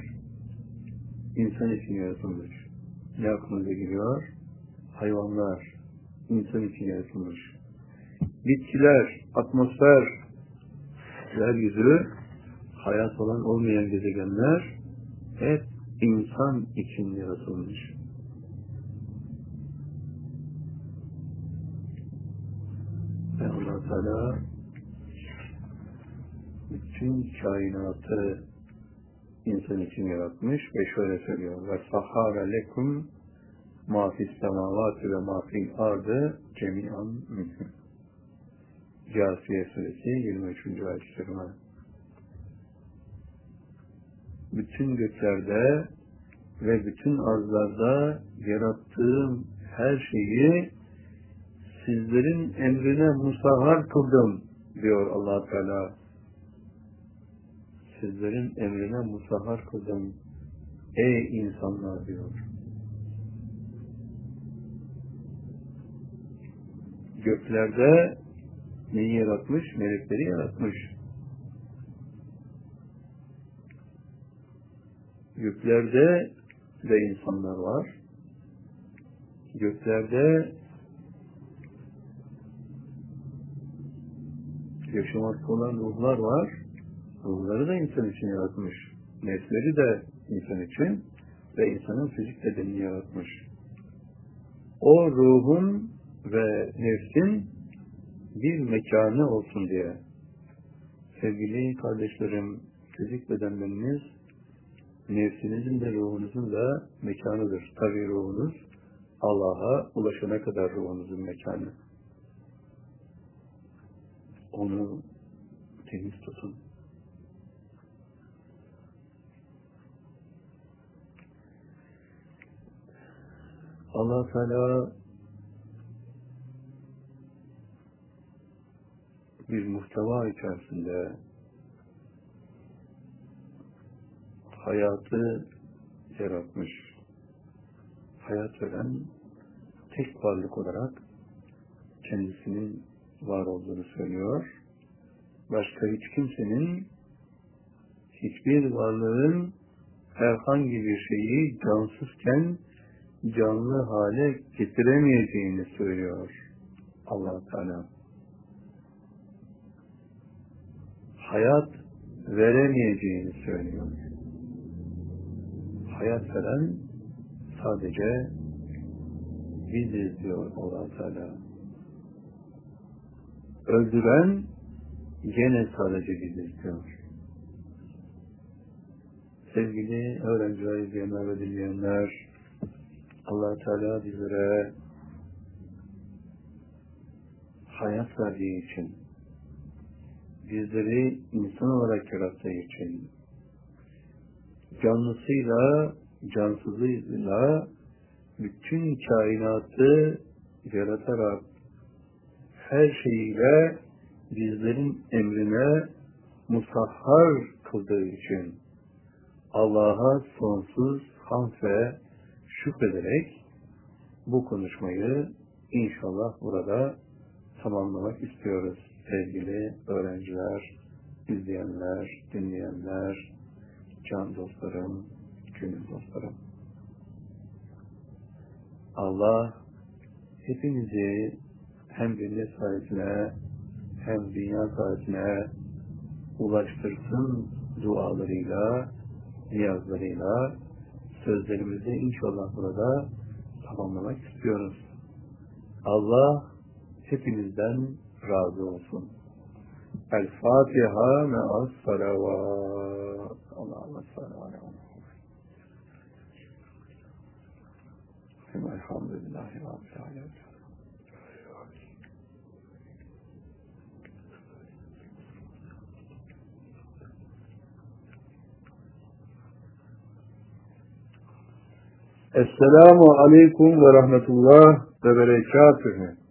insan için yaratılmış. Aklınıza geliyor? Hayvanlar insan için yaratılmış. Bitkiler, atmosfer, yeryüzü, hayat olan olmayan gezegenler hep insan için yaratılmış. Teala bütün kainatı insan için yaratmış ve şöyle söylüyor. Ve sahara lekum ma fis semavati ve ma fil ardı cemi'an minhum. Câsiye suresi 23. ayet-i kerime. Bütün göklerde ve bütün arzlarda yarattığım her şeyi sizlerin emrine musahhar kıldım diyor allah Teala. Sizlerin emrine musahhar kıldım. Ey insanlar diyor. Göklerde neyi yaratmış? Melekleri yaratmış. Göklerde de insanlar var. Göklerde yaşamakta olan ruhlar var. Ruhları da insan için yaratmış. Nefsleri de insan için ve insanın fizik bedenini yaratmış. O ruhun ve nefsin bir mekanı olsun diye. Sevgili kardeşlerim, fizik bedenleriniz nefsinizin de ruhunuzun da mekanıdır. Tabi ruhunuz Allah'a ulaşana kadar ruhunuzun mekanı. Onu temiz tutun. allah Teala bir muhteva içerisinde hayatı yaratmış. Hayat veren tek varlık olarak kendisinin var olduğunu söylüyor. Başka hiç kimsenin hiçbir varlığın herhangi bir şeyi cansızken canlı hale getiremeyeceğini söylüyor allah Teala. Hayat veremeyeceğini söylüyor. Hayat veren sadece biziz diyor allah Teala. Öldüren gene sadece biziz diyor. Sevgili öğrenciler, izleyenler ve dinleyenler, allah Teala bizlere hayat verdiği için, bizleri insan olarak yarattığı için, canlısıyla, cansızıyla bütün kainatı yaratarak her şeyiyle bizlerin emrine musahhar kıldığı için Allah'a sonsuz hamd ve şükrederek bu konuşmayı inşallah burada tamamlamak istiyoruz. Sevgili öğrenciler, izleyenler, dinleyenler, can dostlarım, gönül dostlarım. Allah hepinizi hem cennet sahibine hem dünya sahibine ulaştırsın dualarıyla, niyazlarıyla sözlerimizi inşallah burada tamamlamak istiyoruz. Allah hepinizden razı olsun. El Fatiha me'as salavat. Allah'ım sallallahu aleyhi ve sellem. Elhamdülillahi Rabbil alemin. Esselamu Aleyküm ve Rahmetullah ve Berekatühü.